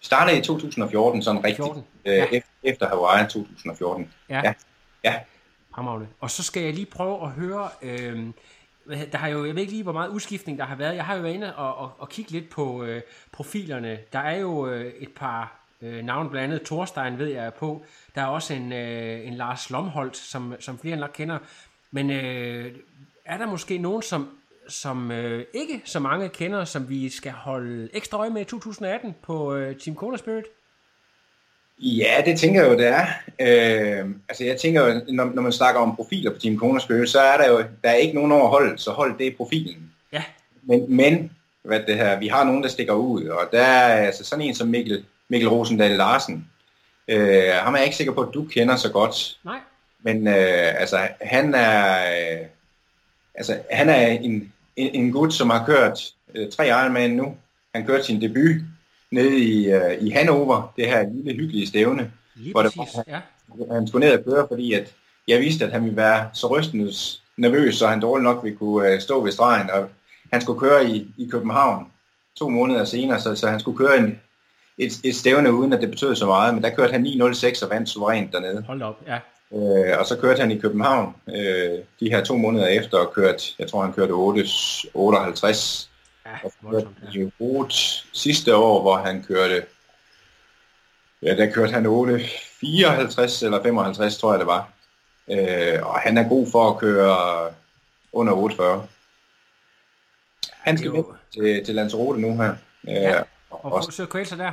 D: Startede i 2014 sådan rigtigt,
A: 14,
D: uh,
A: ja.
D: efter, Hawaii 2014.
A: Ja.
D: Ja. ja.
A: Og så skal jeg lige prøve at høre, øh, der har jo, jeg ved ikke lige, hvor meget udskiftning der har været. Jeg har jo været inde og, og, og kigge lidt på øh, profilerne. Der er jo øh, et par øh, navne, blandt andet Thorstein ved jeg er på. Der er også en, øh, en Lars Lomholdt, som, som flere nok kender. Men øh, er der måske nogen, som, som øh, ikke så mange kender, som vi skal holde ekstra øje med i 2018 på øh, Team Kona Spirit?
D: Ja, det tænker jeg jo, det er. Øh, altså jeg tænker jo, når, når man snakker om profiler på Team Spirit, så er der jo der er ikke nogen over hold, så hold det er profilen.
A: Ja.
D: Men, men hvad det her, vi har nogen, der stikker ud, og der er altså sådan en som Mikkel, Mikkel Rosendal Larsen. Øh, ham er jeg ikke sikker på, at du kender så godt.
A: Nej.
D: Men øh, altså, han er, øh, altså, han er en, en, en gut, som har kørt øh, tre Ironman nu. Han kørte sin debut nede i, øh, i Hannover, det her lille hyggelige stævne.
A: Lige
D: hvor
A: præcis,
D: det,
A: ja.
D: han skulle ned og køre, fordi at jeg vidste, at han ville være så rystende nervøs, så han dårligt nok ville kunne øh, stå ved stregen. Og han skulle køre i, i København to måneder senere, så, så han skulle køre en, et, et stævne, uden at det betød så meget. Men der kørte han 9.06 og vandt suverænt dernede.
A: Hold op, ja.
D: Øh, og så kørte han i København øh, de her to måneder efter og kørte, jeg tror han kørte 8, 58. Og han
A: ja.
D: Rot sidste år, hvor han kørte, ja der kørte han 8, 54 eller 55 tror jeg det var. Øh, og han er god for at køre under 48. Han skal
A: jo-
D: til, til Lanzarote nu her. Øh,
A: Ja,
D: og
A: Og kvæle sig der.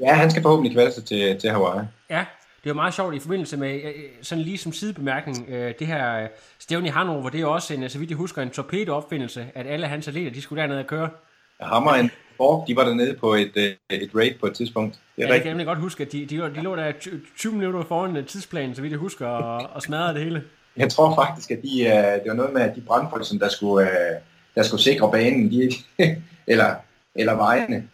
D: ja, han skal forhåbentlig kvalde sig til, til Hawaii.
A: Ja, det er meget sjovt i forbindelse med, øh, sådan lige som sidebemærkning, øh, det her øh, stævne i Hannover, det er også, en, så vidt jeg husker, en torpedo-opfindelse, at alle hans atleter, de skulle derned og køre.
D: Ham og en Borg, de var dernede på et, et raid på et tidspunkt. Det
A: Ja,
D: er
A: det kan jeg godt huske, at de, de, lå- de lå der 20 20 minutter foran tidsplanen, så vidt jeg husker, og, og smadrede det hele.
D: Jeg tror faktisk, at de, det var noget med, at de brandfolk, som der skulle, der skulle sikre banen, de, eller, eller vejene,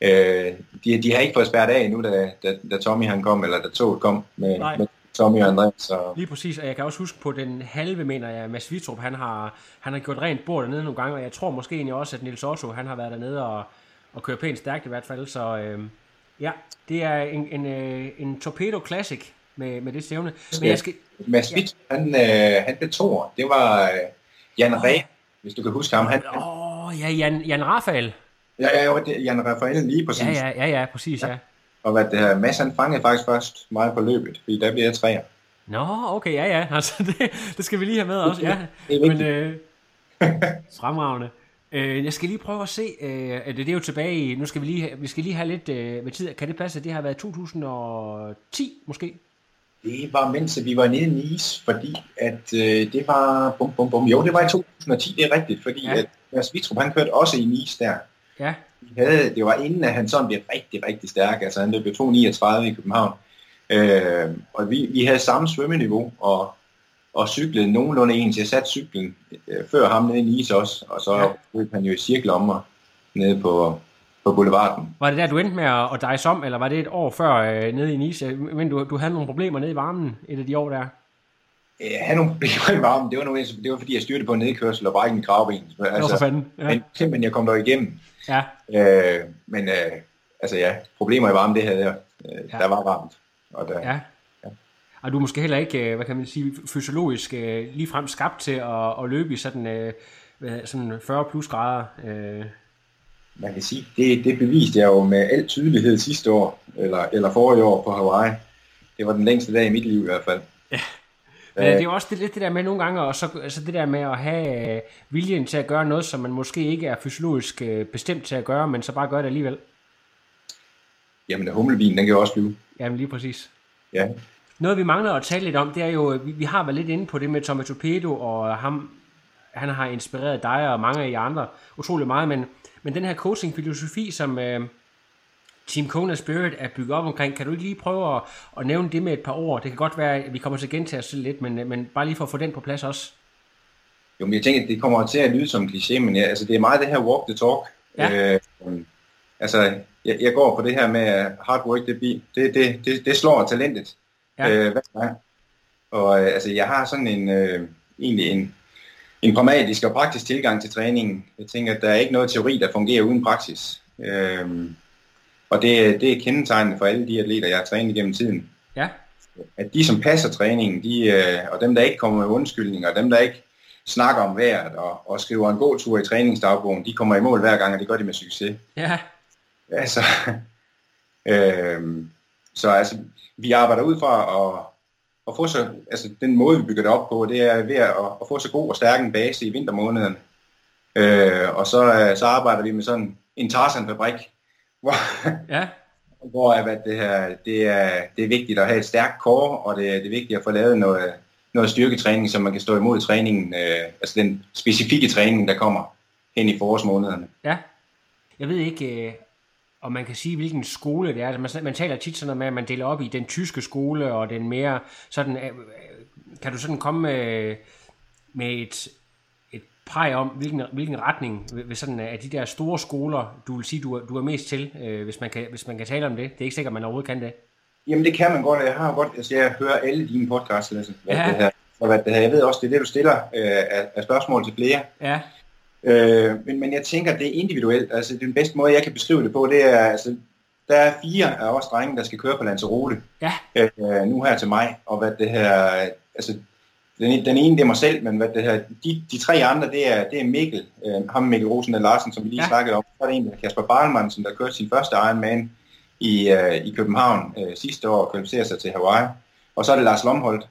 D: øh, de, de har ikke fået spærret af endnu, da, da, da Tommy han kom, eller da toget kom med,
A: Nej.
D: med Tommy og Andreas. Så
A: Lige præcis, og jeg kan også huske på den halve, mener jeg, Mads Vitrup, han har, han har gjort rent bord dernede nogle gange, og jeg tror måske egentlig også, at Nils Otto, han har været dernede og, og kørt pænt stærkt i hvert fald, så øh, ja, det er en, en, øh, en Torpedo Classic med, med det stævne. Men jeg skal,
D: Mads Witt, han, øh, han blev toer. Det var øh, Jan Ræ, hvis du kan huske ham. Han,
A: åh, oh, ja, Jan, Jan Rafael.
D: Ja, ja, det- Jan Rafael lige præcis.
A: Ja, ja, ja, ja, præcis, ja.
D: Og hvad det her, Mads han fangede faktisk først mig på løbet, fordi der blev jeg træer.
A: Nå, okay, ja, ja, altså det, det skal vi lige have med også, ja.
D: Det er
A: Men øh, fremragende. Øh, jeg skal lige prøve at se, øh, at det, det er jo tilbage i, nu skal vi lige, vi skal lige have lidt øh, med tid. Kan det passe, at det har været 2010 måske?
D: Det var mens vi var nede i Nice, fordi at øh, det var, bum, bum, bum, jo det var i 2010, det er rigtigt, fordi
A: Ja.
D: ja. at Mads Vitrup, han kørte også i Nice der.
A: Ja,
D: havde, det var inden at han sådan blev rigtig, rigtig stærk, altså han løb jo 2.39 i København. Øh, og vi, vi havde samme svømmeniveau, og, og cyklede nogenlunde ens. Jeg satte cyklen øh, før ham nede i Nice også, og så
A: Ja.
D: løb han jo i cirkel om mig nede på, på boulevarden.
A: var det der, du endte med at, at dice om, eller var det et år før øh, nede i Nice? Men du, du havde nogle problemer nede i varmen et af de år der.
D: Jeg havde nogle problemer i varmen, det var, nogle, det var fordi jeg styrte på en nedkørsel og brækkede mit kravben.
A: Det var for fanden. Ja.
D: Men, men jeg kom der igennem.
A: ja.
D: Øh, men øh, altså ja, problemer i varmen, det havde jeg. Øh,
A: Ja.
D: ja. Der var varmt. Og der,
A: Ja. Og du er måske heller ikke, øh, hvad kan man sige, fysiologisk øh, ligefrem skabt til at, at løbe i sådan, øh, sådan 40 plus grader. Øh.
D: man kan sige, det, det beviste jeg jo med al tydelighed sidste år, eller, eller forrige år på Hawaii. Det var den længste dag i mit liv i hvert fald.
A: Men øh, det er jo også det, lidt det der med nogle gange, og så altså det der med at have øh, viljen til at gøre noget, som man måske ikke er fysiologisk øh, bestemt til at gøre, men så bare gøre det alligevel.
D: Jamen, humlebien, den kan jo også flyve.
A: Jamen lige præcis.
D: Ja.
A: Noget vi mangler at tale lidt om, det er jo, vi, vi har været lidt inde på det med Thomas Torpedo, og ham, han har inspireret dig og mange af jer andre utrolig meget, men, men den her coaching-filosofi, som øh, Team Kona Spirit er bygget op omkring, kan du ikke lige prøve at, at nævne det med et par ord? Det kan godt være, at vi kommer til at gentage os selv lidt, men, men bare lige for at få den på plads også.
D: Jo, men jeg tænker, det kommer til at lyde som en kliché, men ja, altså, det er meget det her walk the talk.
A: Ja.
D: Øh, altså, jeg, jeg går på det her med at hard work, det, det, det, det, det slår talentet.
A: Ja.
D: Øh, hver gang. Og øh, altså, jeg har sådan en, øh, egentlig en, en pragmatisk og praktisk tilgang til træningen. Jeg tænker, at der er ikke noget teori, der fungerer uden praksis. Øh, og det, det er kendetegnende for alle de atleter, jeg har trænet igennem tiden.
A: Ja,
D: at de, som passer træningen, de, øh, og dem, der ikke kommer med undskyldninger, og dem, der ikke snakker om vejret og, og skriver en god tur i træningsdagbogen, de kommer i mål hver gang, og det gør de med succes.
A: Ja,
D: Altså, øh, så altså, vi arbejder ud fra at, at få så, altså den måde, vi bygger det op på, det er ved at, at få så god og stærk en base i vintermånederne. Øh, og så, øh, så arbejder vi med sådan en Tarzan-fabrik, hvor,
A: ja,
D: hvor at, hvad det, her, det, er, det er vigtigt at have et stærkt core, og det, det er vigtigt at få lavet noget, noget styrketræning, så man kan stå imod træningen, øh, altså den specifikke træning, der kommer hen i forårsmånederne.
A: ja. Jeg ved ikke, øh, om man kan sige, hvilken skole det er. Altså, man, man taler tit sådan noget med, at man deler op i den tyske skole og den mere sådan... øh, øh, Kan du sådan komme med, med et, et præg om, hvilken, hvilken retning ved, sådan af de der store skoler, du vil sige, du er, du er mest til, øh, hvis, man kan, hvis man kan tale om det? Det er ikke sikkert, at man overhovedet kan det.
D: Jamen det kan man godt, og jeg har godt, altså jeg hører alle dine podcasts, altså, hvad
A: Ja.
D: det her, og hvad det her, jeg ved også, det er det, du stiller øh, af, af spørgsmål til flere.
A: Ja,
D: Øh, men, men jeg tænker, det er individuelt. Altså, den bedste måde, jeg kan beskrive det på, det er, altså, der er fire af os drenge, der skal køre på Lanzarote
A: ja,
D: øh, nu her til mig, og hvad det her, altså, den, den ene, det er mig selv, men hvad det her, de, de tre andre, det er, det er Mikkel, øh, ham Mikkel Rosen og Larsen, som vi lige
A: Ja.
D: snakkede om. Så er der en, Kasper Barlmann, som der kørte sin første Ironman i, øh, i København øh, sidste år og kvalificerer sig til Hawaii. Og så er det Lars Lomholdt.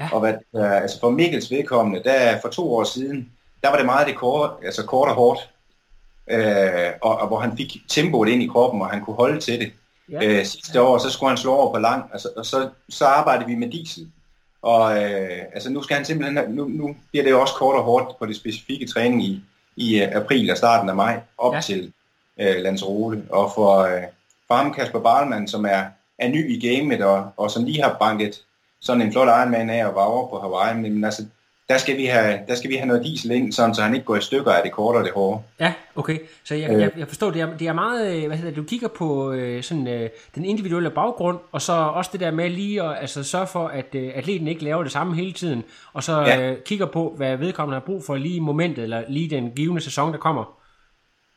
A: Ja.
D: Og hvad, øh, altså for Mikkels vedkommende, der for to år siden, der var det meget det kort, altså kort og hårdt, øh, og, og hvor han fik tempoet ind i kroppen, og han kunne holde til det.
A: ja.
D: Øh, sidste år, så skulle han slå over på lang, altså, og så, så arbejdede vi med diesel. Og øh, altså nu skal han simpelthen, nu, nu bliver det jo også kort og hårdt på det specifikke træning i, i øh, april og starten af maj, op
A: ja.
D: til øh, Lanzarote. Og for, øh, for ham Kasper Barlmann, som er, er ny i gamet, og, og som lige har banket sådan en flot Ironman af og var over på Hawaii, men altså, der skal vi have, der skal vi have noget diesel ind, sådan, så han ikke går i stykker af det korte og det hårde.
A: Ja, okay. Så jeg, jeg, jeg forstår, det er, det er meget, øh, hvad hedder det, du kigger på øh, sådan, øh, den individuelle baggrund, og så også det der med lige at altså, sørge for, at øh, atleten ikke laver det samme hele tiden, og så
D: Ja.
A: øh, kigger på, hvad vedkommende har brug for lige i momentet, eller lige den givende sæson, der kommer.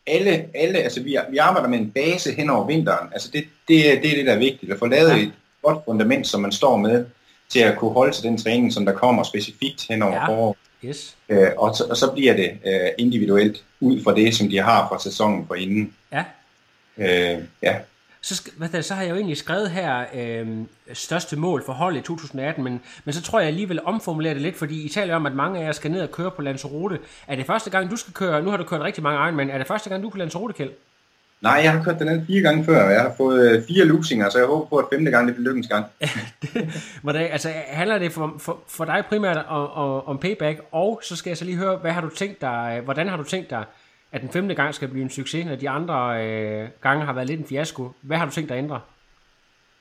D: alle, alle, altså vi, vi arbejder med en base hen over vinteren. Altså det, det, det er det, der er vigtigt. At få lavet
A: ja.
D: et godt fundament, som man står med, til at kunne holde til den træning, som der kommer specifikt hen over
A: Ja.
D: foråret.
A: Yes.
D: Øh, og, så, og så bliver det øh, individuelt ud fra det, som de har fra sæsonen for inden.
A: Ja.
D: Øh, ja.
A: Så, hvad der, så har jeg jo egentlig skrevet her øh, største mål for holdet i 2018, men, men så tror jeg alligevel omformulere det lidt, fordi I taler om, at mange af jer skal ned og køre på Lanzarote. Er det første gang, du skal køre, nu har du kørt rigtig mange Ironman, er det første gang, du er på Lanzarote, Kjeld?
D: Nej, jeg har kørt den anden fire gange før, og jeg har fået øh, fire lusinger, så jeg håber på, at femte gang det bliver lykkens gang.
A: Hvordan, altså, handler det for, for, for dig primært om, om, om payback, og så skal jeg så lige høre, hvad har du tænkt dig, hvordan har du tænkt dig, at den femte gang skal blive en succes, når de andre øh, gange har været lidt en fiasko? Hvad har du tænkt dig at ændre?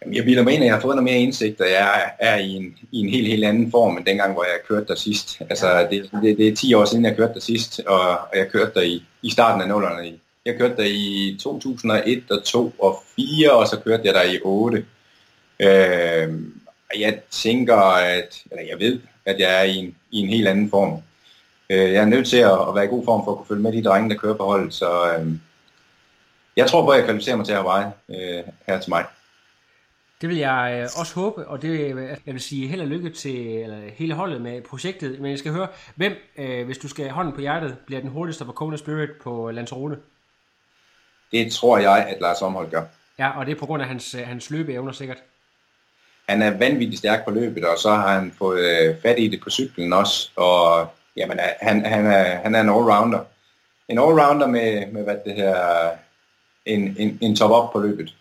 D: Jamen, Jeg bilder mig ind, at jeg har fået noget mere indsigt, og jeg er i en, i en helt, helt anden form, end dengang, hvor jeg kørte der sidst. Altså, det, det, det er 10 år siden, jeg kørte der sidst, og, og jeg kørte der i, i starten af nullerne. Jeg kørte der i 2001 og 2 og 4, og så kørte jeg der i 8. Øh, og jeg tænker, at, eller jeg ved, at jeg er i en, i en helt anden form. Øh, jeg er nødt til at, at være i god form for at kunne følge med de drenge, der kører på holdet, så øh, jeg tror på, at jeg kvalificerer mig til at veje øh, her til mig.
A: Det vil jeg øh, også håbe, og det øh, jeg vil sige held og lykke til eller, hele holdet med projektet. Men jeg skal høre, hvem, øh, hvis du skal have hånden på hjertet, bliver den hurtigste på Kona Spirit på Lanzarote?
D: Det tror jeg, at Lars Omhold gør.
A: Ja, og det er på grund af hans, øh, hans løbeevner sikkert.
D: Han er vanvittigt stærk på løbet, og så har han fået øh, fat i det på cyklen også. Og jamen, han, han, er, han er en allrounder. En allrounder med, med hvad det her, en, en, en top-up på løbet.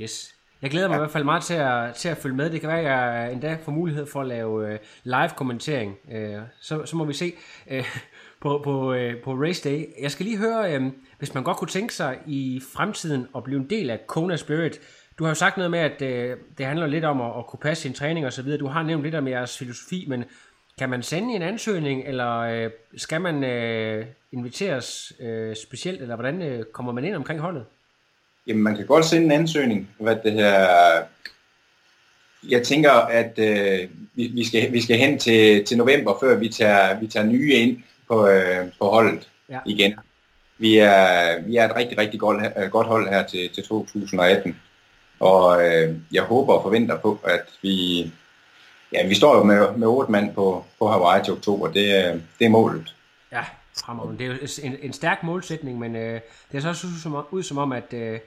A: Yes. Jeg glæder mig ja. i hvert fald meget til at, til at følge med. Det kan være, at jeg endda får mulighed for at lave øh, live kommentering. Øh, så, så må vi se øh, på, på, øh, på Race Day. Jeg skal lige høre, øh, hvis man godt kunne tænke sig i fremtiden at blive en del af Kona Spirit. Du har jo sagt noget med, at øh, det handler lidt om at, at kunne passe sin træning og så videre. Du har nævnt lidt om jeres filosofi, men kan man sende en ansøgning, eller øh, skal man øh, inviteres øh, specielt, eller hvordan øh, kommer man ind omkring holdet?
D: Jamen, man kan godt sende en ansøgning. Hvad det her, jeg tænker, at øh, vi, vi, skal, vi skal hen til, til november, før vi tager, vi tager nye ind på, øh, på holdet
A: Ja.
D: igen. Vi er, vi er et rigtig, rigtig godt, øh, godt hold her til, til 2018. Og øh, jeg håber og forventer på, at vi, ja, vi står jo med, med otte mand på, på Hawaii til oktober. Det, er- det er målet.
A: Ja, fremragende. Det er jo en, en stærk målsætning, men øh, det er så også ud som, ud som om, at øh,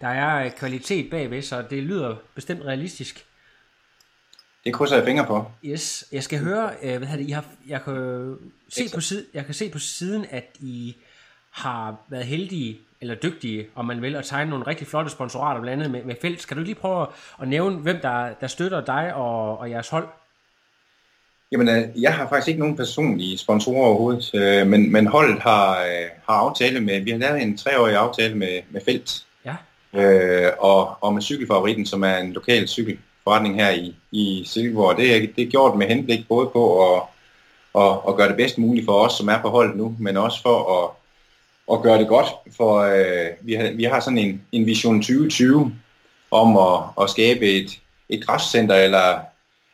A: der er øh, kvalitet bagved, så det lyder bestemt realistisk.
D: Det krydser jeg fingre på.
A: Yes, jeg skal høre, øh, hvad det, I har, jeg kan øh, se på siden, jeg kan se på siden, at I har været heldige, eller dygtige, om man vil, at tegne nogle rigtig flotte sponsorater, blandt andet med, med felt. Skal du lige prøve at nævne, hvem der, der støtter dig og, og jeres hold?
D: Jamen, øh, jeg har faktisk ikke nogen personlige sponsorer overhovedet, øh, men, men holdet har, øh, har aftale med, vi har lavet en treårig aftale med, med Felt,
A: Ja,
D: øh, og, og med Cykelfavoritten, som er en lokal cykelforretning her i, i Silkeborg. Det, er- det er gjort med henblik både på at, at, at gøre det bedst muligt for os, som er på holdet nu, men også for at, at gøre det godt, for øh, vi, har, vi har sådan en, en vision 2020 om at, at skabe et, et græscenter eller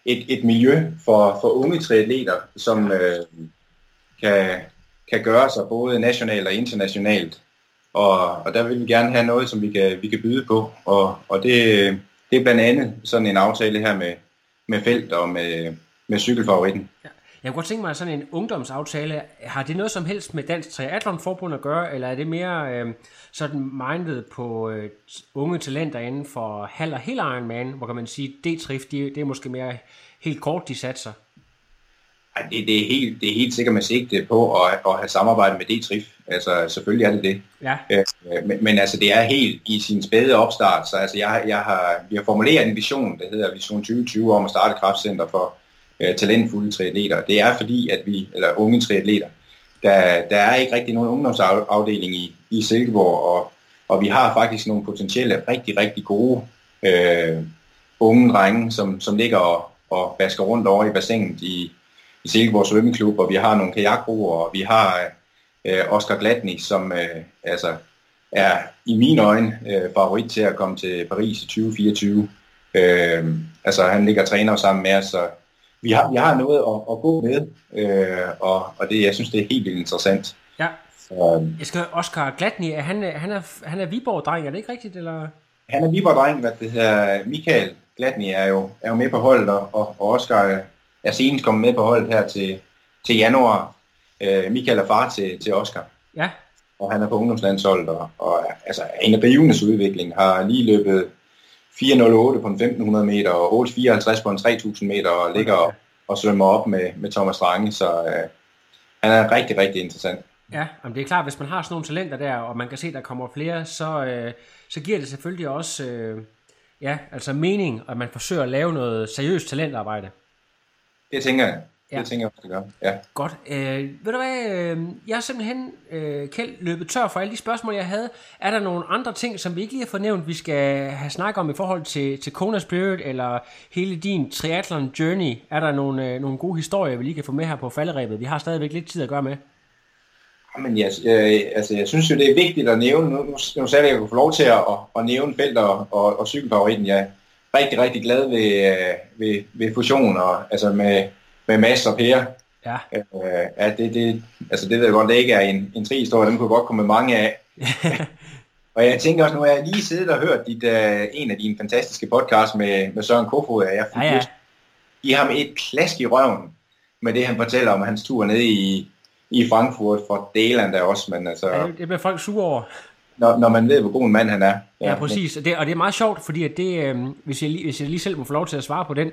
D: et, et miljø for, for unge triatleter, som øh, kan, kan gøre sig både nationalt og internationalt. Og, og der vil vi gerne have noget, som vi kan, vi kan byde på. Og, og det, det er blandt andet sådan en aftale her med, med Felt og med, med cykelfavoritten. Ja.
A: Jeg kunne godt tænke mig sådan en ungdomsaftale. Har det noget som helst med Dansk Triathlon Forbund at gøre, eller er det mere øh, sådan mindet på øh, unge talenter inden for halv og hel Ironman, hvor kan man sige, det trif, det, det er måske mere helt kort, de satser.
D: Ej, det, det, er helt, det er helt sikkert med sigte på at, at have samarbejde med D-Trif. Altså selvfølgelig er det det.
A: Ja,
D: Øh, men, men altså det er helt i sin spæde opstart, så altså jeg, jeg har, vi har formuleret en vision, der hedder Vision 2020 om at starte et kraftcenter for øh, talentfulde triatleter. Det er fordi, at vi, eller unge triatleter, der, der er ikke rigtig nogen ungdomsafdeling i, i Silkeborg, og, og vi har faktisk nogle potentielle rigtig, rigtig gode øh, unge drenge, som, som ligger og, og basker rundt over i bassinet i, i Silkeborg Svømmeklub, og vi har nogle kajakroer, og vi har øh, Oscar Gladny, som øh, altså er i mine øjne øh, favorit til at komme til Paris i 2024. Øh, altså han ligger og træner sammen med os, så vi har, vi har noget at, at gå med, øh, og, og det, jeg synes, det er helt vildt interessant.
A: ja.
D: Så,
A: Jeg skal Oscar Gladny, er han, øh, han er, han er Viborg-dreng, er det ikke rigtigt? Eller?
D: han er Viborg-dreng, hvad det hedder, Michael Gladny er jo, er jo med på holdet, og, og Oscar er senest kommet med på holdet her til, til januar. Øh, Michael er far til, til Oscar.
A: Ja,
D: og han er på ungdomslandsholdet, og, og altså, en rivende udvikling, har lige løbet 4.08 på en 1.500 meter, og 8.54 på en 3.000 meter, og ligger og, og svømmer op med, med Thomas Range, så øh, han er rigtig, rigtig interessant.
A: Ja, jamen det er klart, hvis man har sådan nogle talenter der, og man kan se, der kommer flere, så, øh, så giver det selvfølgelig også øh, ja, altså mening, at man forsøger at lave noget seriøst talentarbejde.
D: Det tænker jeg. Det
A: Ja.
D: tænker jeg også, det gør. Ja.
A: Godt. Øh, ved du hvad, øh, jeg er simpelthen, øh, Kjeld, løbet tør for alle de spørgsmål, jeg havde. Er der nogle andre ting, som vi ikke lige har fornævnt, vi skal have snakket om i forhold til, til Kona Spirit, eller hele din triathlon journey? Er der nogle, øh, nogle gode historier, vi lige kan få med her på falderæbet? Vi har stadigvæk lidt tid at gøre med.
D: Men jeg, jeg, altså, jeg synes jo, det er vigtigt at nævne, nu, nu, sagde jeg, at jeg kunne få lov til at, at, at nævne felt og, og, og cykelfavoritten. Jeg rigtig, rigtig glad ved, øh, ved, ved fusion, og, altså med, med Mads og Per.
A: Ja,
D: Øh, ja, det, det, altså det ved jeg godt, det ikke er en, en tri-historie, dem kunne godt komme mange af. og jeg tænker også, nu har jeg lige siddet og hørt dit, uh, en af dine fantastiske podcasts med, med Søren Kofod, og jeg fik
A: Ja, ja.
D: give ham et klask i røven med det, han fortæller om hans tur ned i, i Frankfurt for Deland der også, men altså,
A: ja det, det bliver folk sure over.
D: Når, når man ved, hvor god en mand han er.
A: Ja, præcis. Og det, og det er meget sjovt, fordi at det, øh, hvis, jeg, lige- hvis jeg lige selv må få lov til at svare på den,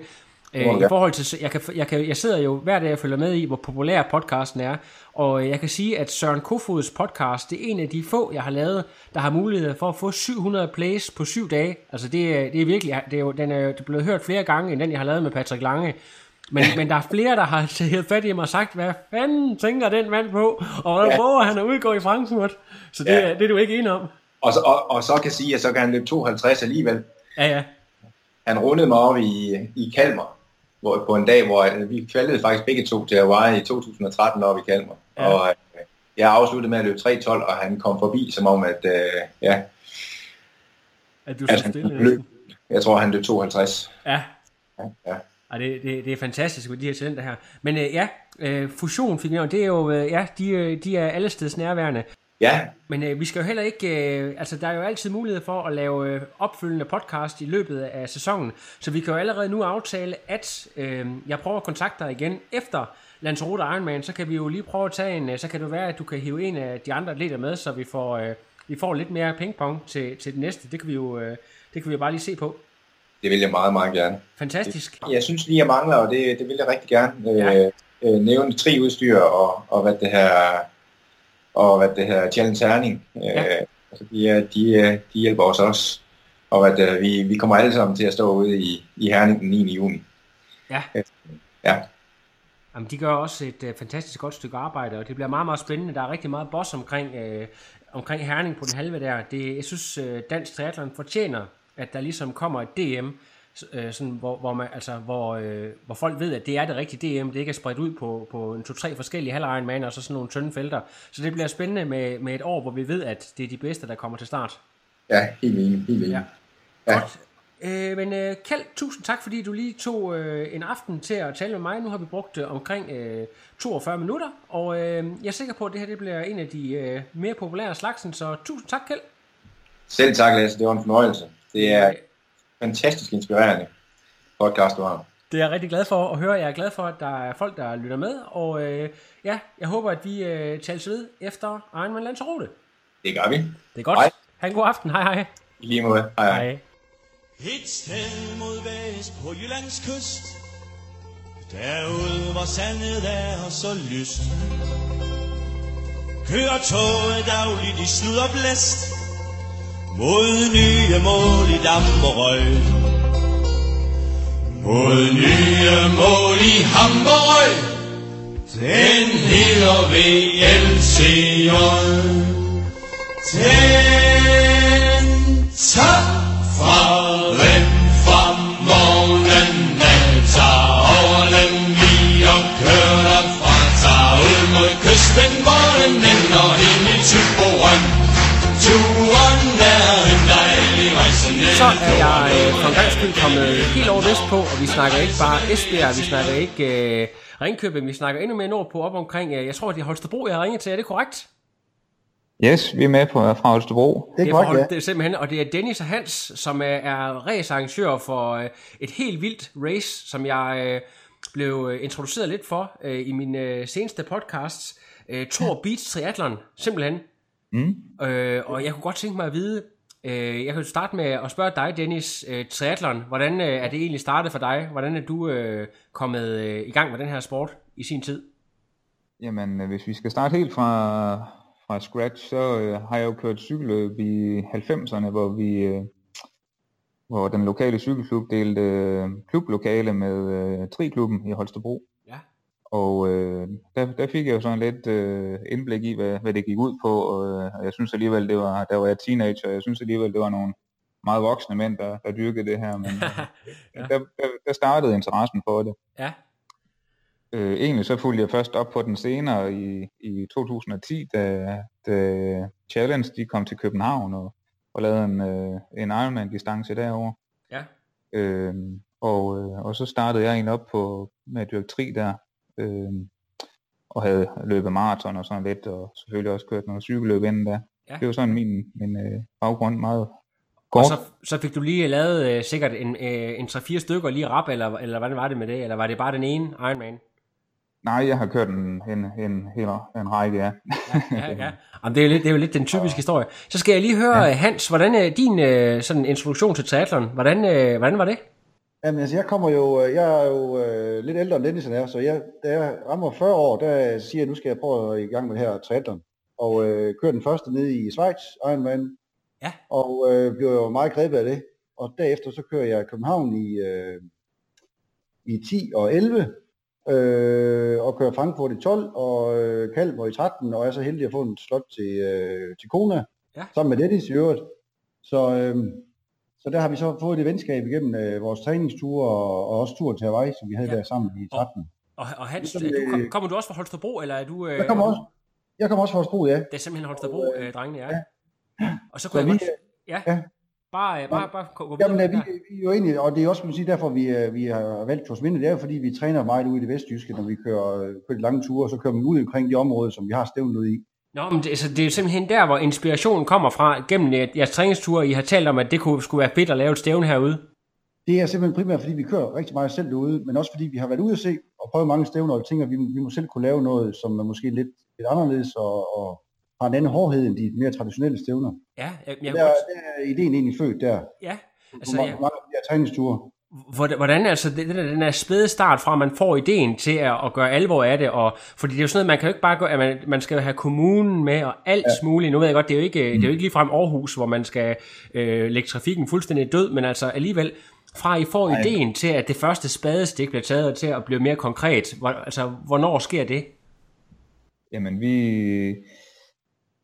A: øh, i forhold til, jeg, kan, jeg, kan, jeg sidder jo hver dag og følger med i, hvor populær podcasten er, og jeg kan sige, at Søren Kofods podcast, det er en af de få, jeg har lavet, der har mulighed for at få 700 plays på syv dage. Altså det, er- det er virkelig, det er jo, den er, det er blevet hørt flere gange, end den jeg har lavet med Patrick Lange. Men, men der er flere, der har taget fat i mig og sagt, hvad fanden tænker den mand på? Og hvordan
D: Ja.
A: prøver han at udgå i Frankfurt? Så det,
D: Ja.
A: ja. det er du ikke enig om.
D: Og, så, og, og så kan sige, at så kan han løbe 52 alligevel.
A: Ja, ja.
D: Han rundede mig op i, i Kalmar, hvor, på en dag, hvor øh, vi kvalgede faktisk begge to til Hawaii i 2013 op i Kalmar.
A: Ja.
D: Ja. Og øh, jeg afsluttede med at løbe 3.12, og han kom forbi, som om, at, øh, ja,
A: At du
D: at han
A: stille.
D: løb. Jeg tror, han løb 52.
A: Ja,
D: Ja.
A: Og det, det, det er fantastisk med de her talenter her. Men øh, ja, øh, fusion fik nævnt, det er jo, øh, ja, de, øh, de er alle steds nærværende.
D: Ja,
A: Men øh, vi skal jo heller ikke, øh, altså der er jo altid mulighed for at lave øh, opfølgende podcast i løbet af sæsonen, så vi kan jo allerede nu aftale, at øh, jeg prøver at kontakte dig igen efter Lanzarote Ironman, så kan vi jo lige prøve at tage en, øh, så kan det være, at du kan hive en af de andre atleter med, så vi får, øh, vi får lidt mere pingpong til, til det næste. Det kan vi jo øh, det kan vi jo bare lige se på.
D: Det vil jeg meget, meget gerne.
A: Fantastisk.
D: Jeg synes lige, jeg mangler, og det, det vil jeg rigtig gerne,
A: Ja.
D: øh, øh, nævne tri udstyr og, og hvad det her, og hvad det her challenge terning. Øh,
A: Ja.
D: altså, de, de, de hjælper os også. Og det, vi, vi kommer alle sammen til at stå ude i, i Herning den 9. juni.
A: Ja.
D: Ja,
A: Jamen, de gør også et øh, fantastisk godt stykke arbejde, og det bliver meget, meget spændende. Der er rigtig meget boss omkring, øh, omkring Herning på den halve der. Det, jeg synes, øh, Dansk Triathlon fortjener, at der ligesom kommer et DM, øh, sådan, hvor, hvor, man, altså, hvor, øh, hvor folk ved, at det er det rigtige DM. Det ikke er spredt ud på, på en to-tre forskellige halv og så sådan nogle tynde felter. Så det bliver spændende med, med et år, hvor vi ved, at det er de bedste, der kommer til start.
D: ja helt enig, helt enig.
A: Ja.
D: Ja.
A: Godt. Øh, men øh, Kjeld, tusind tak, fordi du lige tog øh, en aften til at tale med mig. Nu har vi brugt øh, omkring øh, 42 minutter, og øh, jeg er sikker på, at det her det bliver en af de øh, mere populære slagsen, så tusind tak, Kjeld.
D: Selv tak, Lasse. Det var en fornøjelse. Det er fantastisk inspirerende podcast, du har.
A: Det er jeg rigtig glad for at høre. Jeg er glad for, at der er folk, der lytter med, og øh, ja, jeg håber, at vi øh, tales ved efter Ironman Lanzarote.
D: Det gør vi.
A: Det er godt.
D: Hej.
A: Ha' en god aften. Hej hej.
D: I lige måde. Hej, hej.
A: Hej.
E: Et sted mod vest på Jyllands kyst Derude hvor sandet er så lyst Kører toget dagligt i slud og blæst mod nye mål i damp og røg. Mod nye mål i Hamburg Den hedder VLCJ Den tager er
A: jeg øh, for en gang skyld kommet helt over vestpå, og vi snakker ikke bare Esbjerg, vi snakker ikke øh, Ringkøbing, vi snakker endnu mere nordpå op omkring, øh, jeg tror, det er Holstebro, jeg har ringet til, er det korrekt?
F: Yes, vi er med på fra Holstebro.
G: Det er
A: det,
G: korrekt,
A: forhold-
G: ja.
A: det er simpelthen, og det er Dennis og Hans, som er, er racearrangør for øh, et helt vildt race, som jeg øh, blev øh, introduceret lidt for øh, i min øh, seneste podcast, øh, Tor Beach Triathlon, simpelthen.
F: Mm.
A: Øh, og jeg kunne godt tænke mig at vide, øh, jeg kan jo starte med at spørge dig, Dennis, øh, triathlon, hvordan øh, er det egentlig startet for dig? Hvordan er du øh, kommet øh, i gang med den her sport i sin tid?
F: Jamen, øh, hvis vi skal starte helt fra, fra scratch, så øh, har jeg jo kørt cykelløb i 90'erne, hvor vi øh, hvor den lokale cykelklub delte øh, klublokale med øh, Triklubben i Holstebro. Og øh, der, der fik jeg jo sådan lidt øh, indblik i, hvad, hvad det gik ud på, og øh, jeg synes alligevel, det var, der var jeg teenager, og jeg synes alligevel, det var nogle meget voksne mænd, der, der dyrkede det her, men øh,
A: Ja.
F: der, der, der startede interessen for det.
A: Ja,
F: Øh, egentlig så fulgte jeg først op på den senere i, i 2010, da, da Challenge de kom til København og, og lavede en, øh, en Ironman-distance derovre.
A: ja,
F: Øh, og, øh, og så startede jeg egentlig op på, med at dyrke tri der, øh, og havde løbet maraton og sådan lidt, og selvfølgelig også kørt noget cykelløb inden da.
A: Ja.
F: Det var sådan min, min øh, baggrund meget
A: og
F: kort.
A: så, så fik du lige lavet øh, sikkert en, øh, en 3-4 stykker lige rap, eller, eller hvordan var det med det? Eller var det bare den ene Ironman?
F: Nej, jeg har kørt en, en, en, en, en række, ja.
A: Ja, ja. Jamen, det, er jo lidt, det er jo lidt den typiske historie. Så skal jeg lige høre, ja. Hans, hvordan er din øh, sådan introduktion til triathlon? Hvordan, øh, hvordan var det?
G: Jamen, altså, jeg kommer jo, øh, jeg er jo øh, lidt ældre end Dennis er, så jeg, da jeg rammer 40 år, der siger jeg, nu skal jeg prøve at i gang med det her triathlon. Og øh, kører den første nede i Schweiz, Ironman.
A: Ja.
G: Og øh, bliver jo meget grebet af det. Og derefter så kører jeg København i, øh, i 10 og 11, øh, og kører Frankfurt i 12, og øh, Kalmar i 13, og er så heldig at få en slot til, øh, til Kona,
A: Ja.
G: sammen med Dennis i øvrigt. Så, øh, så der har vi så fået det venskab igennem øh, vores træningsture og, og også tur til Hawaii, som vi havde
A: Ja.
G: ja. der sammen i 13.
A: Og, og Hans,
G: Ligesom,
A: du, kom,
G: øh,
A: kommer du også fra Holstebro, eller er du... Øh,
G: Jeg kommer også, jeg kommer også fra Holstebro, ja.
A: Det er simpelthen Holstebro, øh, drengene, ja. Og så
G: Så
A: kunne
G: vi,
A: jeg godt... Ja,
G: ja.
A: bare, øh, bare, bare gå, videre.
G: Jamen, øh, vi, vi er jo egentlig, og det er også, man sige, derfor vi, øh, vi har valgt Tosminde, det er jo fordi, vi træner meget ude i det vestjyske, når vi kører, øh, kører de lange ture, så kører man ud omkring de områder, som vi har stævnet ud i.
A: Nå, men det, altså, det er simpelthen der, hvor inspirationen kommer fra, gennem jeres træningsture. I har talt om, at det kunne, skulle være fedt at lave et stævne herude.
G: Det er simpelthen primært, fordi vi kører rigtig meget selv derude, men også fordi vi har været ude at se og prøve mange stævner og tænker, at vi, vi må selv kunne lave noget, som er måske lidt, lidt anderledes og, og har en anden hårdhed end de mere traditionelle stævner.
A: Ja, jeg, jeg
G: Der, der er ideen egentlig født der.
A: Ja,
G: Altså,
A: altså,
G: på
A: jeg,
G: mange af de her træningsture.
A: Hvordan, altså, det, den, der- er spæde start fra, at man får ideen til at, at gøre alvor af det, og, fordi det er jo sådan noget, man kan jo ikke bare gå, at man, man skal have kommunen med, og alt ja. muligt. Nu ved jeg godt, det er jo ikke, det er jo ikke ligefrem Aarhus, hvor man skal øh, lægge trafikken fuldstændig død, men altså alligevel, fra I får
G: Nej.
A: ideen til, at det første spadestik bliver taget, til at blive mere konkret, hvor, altså, hvornår sker det?
F: Jamen vi,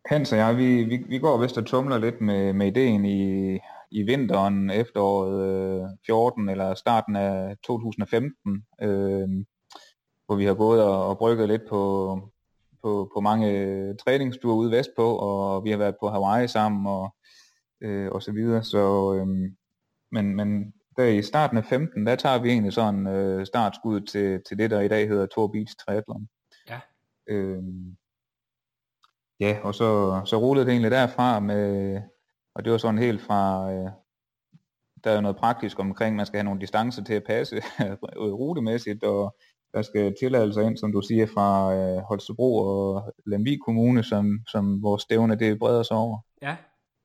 F: Hans og jeg, vi, vi, vi går vist og tumler lidt med, med ideen i, i vinteren, efteråret øh, 14 eller starten af 2015, øh, hvor vi har gået og, og brygget lidt på, på, på mange træningsture ude vestpå, og vi har været på Hawaii sammen og, øh, og så videre. Så, øh, men, men der i starten af 15, der tager vi egentlig sådan øh, startskud til, til det, der i dag hedder Tour Beach Triathlon.
A: Ja.
F: Øhm, ja, og så, så rullede det egentlig derfra med, og det var sådan helt fra, øh, der er jo noget praktisk omkring, man skal have nogle distancer til at passe rutemæssigt, og der skal tilladelser ind, som du siger, fra øh, Holstebro og Lemvig Kommune, som, som vores stævne det breder sig over.
A: Ja.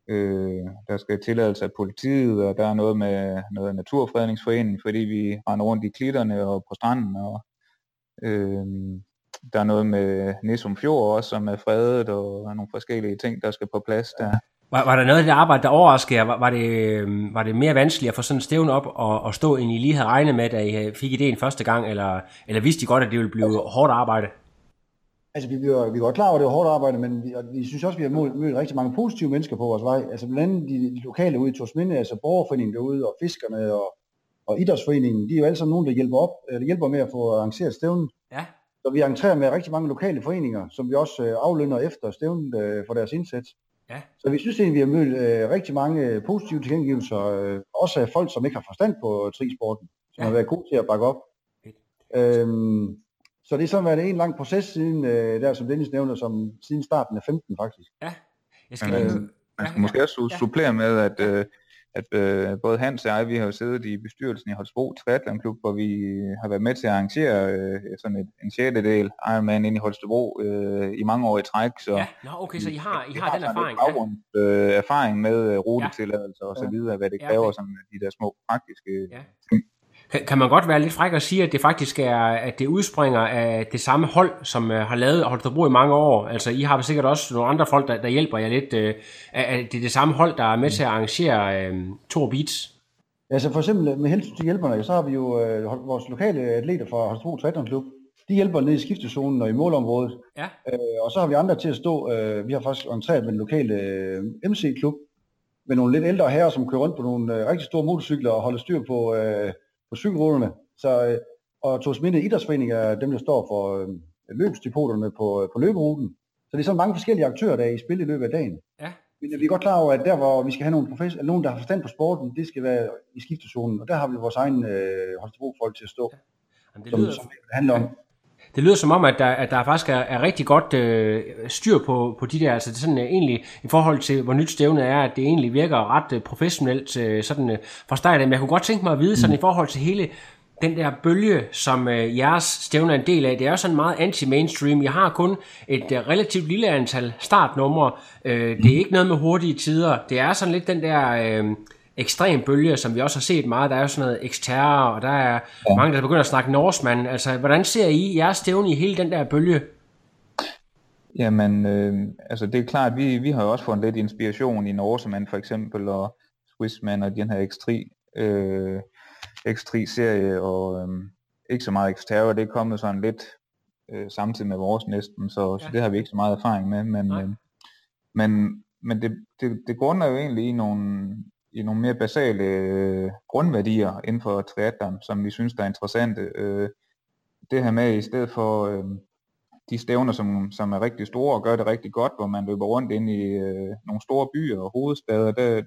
F: Øh, der skal tilladelse af politiet, og der er noget med noget naturfredningsforening, fordi vi render rundt i klitterne og på stranden, og øh, der er noget med Nisum Fjord også, som er fredet, og nogle forskellige ting, der skal på plads der.
A: Var, var der noget af det arbejde, der overraskede jer? Var, var, det, øhm, var det mere vanskeligt at få sådan en stævne op og, og stå, end I lige havde regnet med, da I fik ideen første gang, eller, eller vidste I godt, at det ville blive hårdt arbejde?
G: Altså, vi, vi, var, vi var godt klar over, at det var hårdt arbejde, men vi, og vi synes også, at vi har mødt, mødt rigtig mange positive mennesker på vores vej. Altså blandt andet de, lokale ude i Torsminde, altså borgerforeningen derude, og fiskerne og, og idrætsforeningen, de er jo alle sammen nogen, der hjælper, op, eller hjælper med at få arrangeret stævnen.
A: Ja.
G: Så vi entrerer med rigtig mange lokale foreninger, som vi også øh, aflønner efter stævnen øh, for deres indsats.
A: Ja.
G: Så vi synes egentlig, vi har mødt øh, rigtig mange øh, positive tilkendegivelser, øh, også af folk, som ikke har forstand på trisporten, som
A: Ja.
G: har været gode til at bakke op. Øhm, så det er sådan været en lang proces siden, øh, der som Dennis nævner, som siden starten af 15 faktisk.
A: Ja. Jeg skal
F: Men,
A: lige...
F: øh, Man skal måske også su- supplere med, at, øh, at øh, både Hans og jeg, vi har jo siddet i bestyrelsen i Holstebro Triathlon Klub, hvor vi har været med til at arrangere øh, sådan et, en sjettedel Ironman ind i Holstebro øh, i mange år i træk. Så
A: Ja, nå, okay, så I har, I
F: vi
A: har den erfaring.
F: baggrund, øh, erfaring med øh, rutetilladelser og så
G: Ja.
F: videre, hvad det
A: Ja,
F: kræver,
A: okay.
F: sådan de der små praktiske
A: Ja.
F: ting.
A: Kan, man godt være lidt fræk og sige, at det faktisk er, at det udspringer af det samme hold, som uh, har lavet Holstebro i mange år? Altså, I har sikkert også nogle andre folk, der, der hjælper jer lidt. At det er det samme hold, der er med til at arrangere uh, Tour Beats?
G: Altså for eksempel med hensyn til hjælperne, så har vi jo øh, vores lokale atleter fra Holstebro Triathlon Klub. De hjælper nede i skiftezonen og i målområdet.
A: Ja.
G: Øh, og så har vi andre til at stå. Øh, vi har faktisk entreret med den lokale øh, MC-klub med nogle lidt ældre herrer, som kører rundt på nogle øh, rigtig store motorcykler og holder styr på, øh, på cykelruterne. Så, øh, og Torsminde Idrætsforening er dem, der står for øh, løbsdepoterne på, øh, på løberuten. Så det er sådan mange forskellige aktører, der er i spil i løbet af dagen.
A: Ja.
G: Men vi er godt klar over, at der, hvor vi skal have nogle, profes- nogen, der har forstand på sporten, det skal være i skiftezonen. Og der har vi vores egen øh, Holstebro-folk til at stå,
A: Jamen, det
G: som,
A: lyder,
G: som det handler om.
A: Det lyder som om, at der, at der faktisk er, er rigtig godt øh, styr på, på de der, altså det er sådan øh, egentlig i forhold til, hvor nyt stævnet er, at det egentlig virker ret øh, professionelt øh, sådan øh, fra start af. Men jeg kunne godt tænke mig at vide sådan i forhold til hele den der bølge, som øh, jeres stævne er en del af, det er jo sådan meget anti-mainstream. Jeg har kun et øh, relativt lille antal startnumre. Øh, det er ikke noget med hurtige tider. Det er sådan lidt den der øh, ekstrem bølge, som vi også har set meget. Der er jo sådan noget eksterre, og der er ja. mange, der begynder at snakke norskmand. Altså, hvordan ser I jeres stævne i hele den der bølge?
F: Jamen, øh, altså det er klart, vi, vi har jo også fået lidt inspiration i Norseman for eksempel, og Swissman og den her X3, øh, X3-serie, og øh, ikke så meget Xterra, det er kommet sådan lidt øh, samtidig med vores næsten, så, ja. så det har vi ikke så meget erfaring med, men, øh, men, men det, det, det grunder jo egentlig i nogle, i nogle mere basale øh, grundværdier inden for triathlon, som vi synes der er interessante. Øh, det her med i stedet for øh, de stævner, som, som er rigtig store og gør det rigtig godt, hvor man løber rundt ind i øh, nogle store byer og hovedstader, der,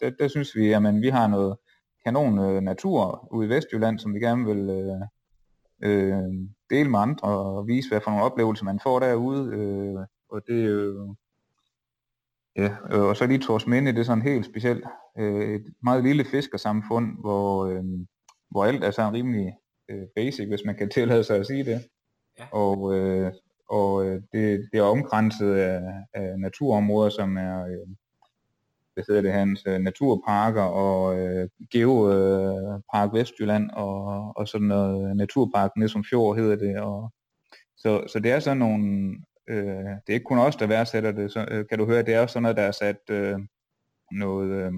F: der, der synes vi, at vi har noget kanon øh, natur ude i Vestjylland, som vi gerne vil øh, øh, dele med andre og vise, hvad for nogle oplevelser man får derude. Øh, og det er jo... Ja, øh, og så lige Tors Minde, det er sådan helt specielt. Øh, et meget lille fiskersamfund, hvor, øh, hvor alt er sådan rimelig øh, basic, hvis man kan tillade sig at sige det.
A: Ja.
F: Og, øh, og det, det er omkranset af, af naturområder, som er, øh, hvad hedder det, hans naturparker og øh, Geopark Vestjylland og, og sådan noget naturpark Næsum Fjord hedder det. Og, så, så det er sådan nogle, øh, det er ikke kun os, der værdsætter det, så, øh, kan du høre, det er også sådan noget, der er sat øh, noget, øh,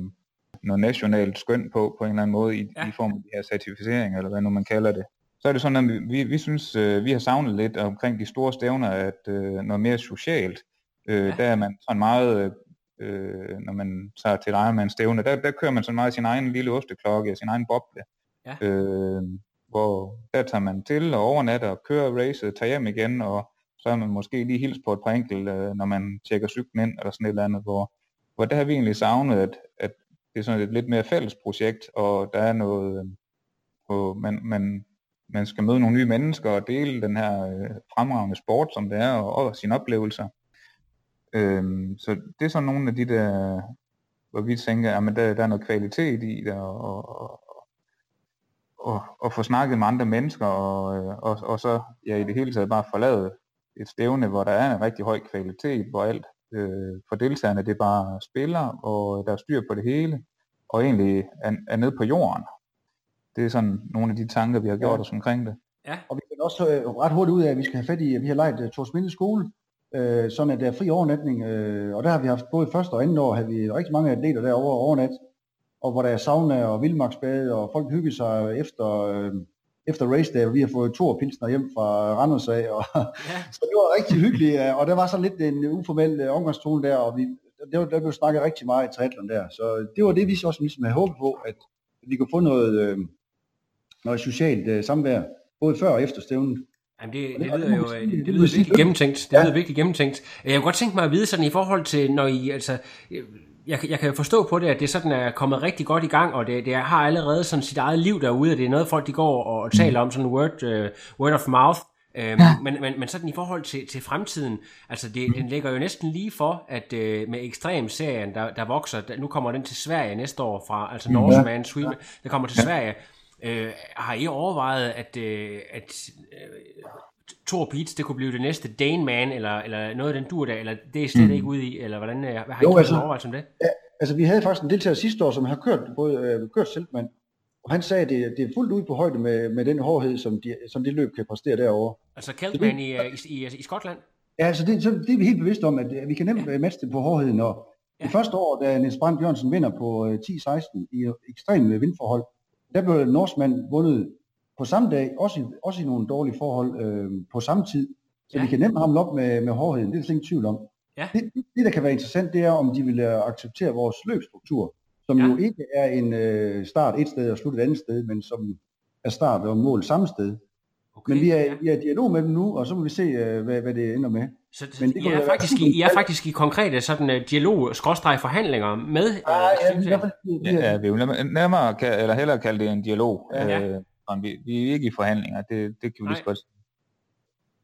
F: noget nationalt skøn på, på en eller anden måde, i, ja. i form af de her certificeringer, eller hvad nu man kalder det. Så er det sådan, at vi, vi synes, øh, vi har savnet lidt omkring de store stævner, at øh, noget mere socialt, øh, ja. der er man sådan meget, øh, når man tager til Ironman stævne, der, der kører man sådan meget sin egen lille osteklokke, sin egen boble,
A: Ja.
F: øh, hvor der tager man til og overnatter og kører racet, tager hjem igen, og så er man måske lige hils på et par enkelt, øh, når man tjekker cyklen ind, eller sådan et eller andet, hvor, hvor der har vi egentlig savnet, at, at det er sådan et lidt mere fælles projekt, og der er noget, øh, hvor man, man, man skal møde nogle nye mennesker og dele den her øh, fremragende sport, som det er, og, og sine oplevelser. Øhm, så det er sådan nogle af de der, hvor vi tænker, at der, der er noget kvalitet i det, og, og, og, og få snakket med andre mennesker, og, øh, og, og så ja, i det hele taget bare forlade et stævne, hvor der er en rigtig høj kvalitet, hvor alt øh, for deltagerne det er bare spiller, og der er styr på det hele, og egentlig er, er nede på jorden. Det er sådan nogle af de tanker, vi har gjort
G: Ja.
F: os omkring det.
A: Ja.
G: Og vi finder også øh, ret hurtigt ud af, at vi skal have fat i, vi har lejet uh, Torsminde skole, øh, sådan at der er fri overnatning, øh, og der har vi haft både første og andet år, har vi rigtig mange atleter derovre overnat, og hvor der er sauna og vildmarksbade, og folk hygger sig efter, øh, efter race day, vi har fået to pilsner hjem fra Randers af, og,
A: Ja.
G: så det var rigtig hyggeligt, øh, og der var sådan lidt en uformel øh, omgangstone der, og vi, der, der blev snakket rigtig meget i triathlon der, så det var det, vi så også ligesom havde håbet på, at vi kunne få noget, øh, noget socialt øh, samvær, både før og efter stævnet.
A: Jamen det, det lyder jo det, lyder virkelig gennemtænkt. Det
G: Ja.
A: lyder virkelig gennemtænkt. Jeg kunne godt tænke mig at vide sådan i forhold til, når I, altså, jeg, kan- jeg kan jo forstå på det, at det sådan er kommet rigtig godt i gang, og det, det har allerede sådan sit eget liv derude, og det er noget folk de går og, og taler om, sådan word, uh, word of mouth. Øhm, men, men, men sådan i forhold til, til fremtiden, altså det, den ligger jo næsten lige for, at øh, med ekstremserien, der, der vokser, der, nu kommer den til Sverige næste år fra, altså Norseman, Sweden, der kommer til Sverige. Øh, har I overvejet, at, øh, at øh, Thor Beats, det kunne blive det næste Dane Man, eller, eller noget af den dur der, eller det er slet ikke ude i, eller hvordan, øh, hvad har I
G: Jo,
A: gjort
G: altså-
A: overvejelse om det?
G: Altså, vi havde faktisk en deltager sidste år, som har kørt både øh, kørt selvmand, og han sagde, at det, det er fuldt ud på højde med, med den hårdhed, som de, som de løb kan præstere derovre.
A: Altså Keltman i, øh, i, i, i Skotland?
G: Ja, altså det, så, det er vi helt bevidste om, at øh, vi kan nemt ja. matche det på hårdheden. Og ja. det første år, da Niels Brandt Bjørnsen vinder på øh, 10-16 i øh, ekstreme vindforhold, der blev Norseman vundet på samme dag, også i, også i nogle dårlige forhold øh, på samme tid. Så
A: Ja.
G: vi kan nemt hamle op med, med hårdheden, det er der slet ingen tvivl om.
A: Ja.
G: Det, det, det, der kan være interessant, det er, om de vil øh, acceptere vores løbstruktur, som
A: Ja.
G: jo ikke er en øh, start et sted og slut et andet sted, men som er start og mål samme sted.
A: Okay,
G: Men vi er,
A: ja.
G: vi er i dialog med dem nu, og så må vi se, øh, hvad, hvad det ender med.
A: Så, så
G: Men det
A: I, er
G: være
A: faktisk,
G: super
A: i, I er faktisk i konkrete sådan uh, dialog forhandlinger med uh,
G: Ah, ja, i hvert fald,
F: Ja, vi vil nærmere- eller hellere kalde det en dialog.
A: Ja.
F: Øh, vi, vi er ikke i forhandlinger, det, det kan vi lige så godt sige.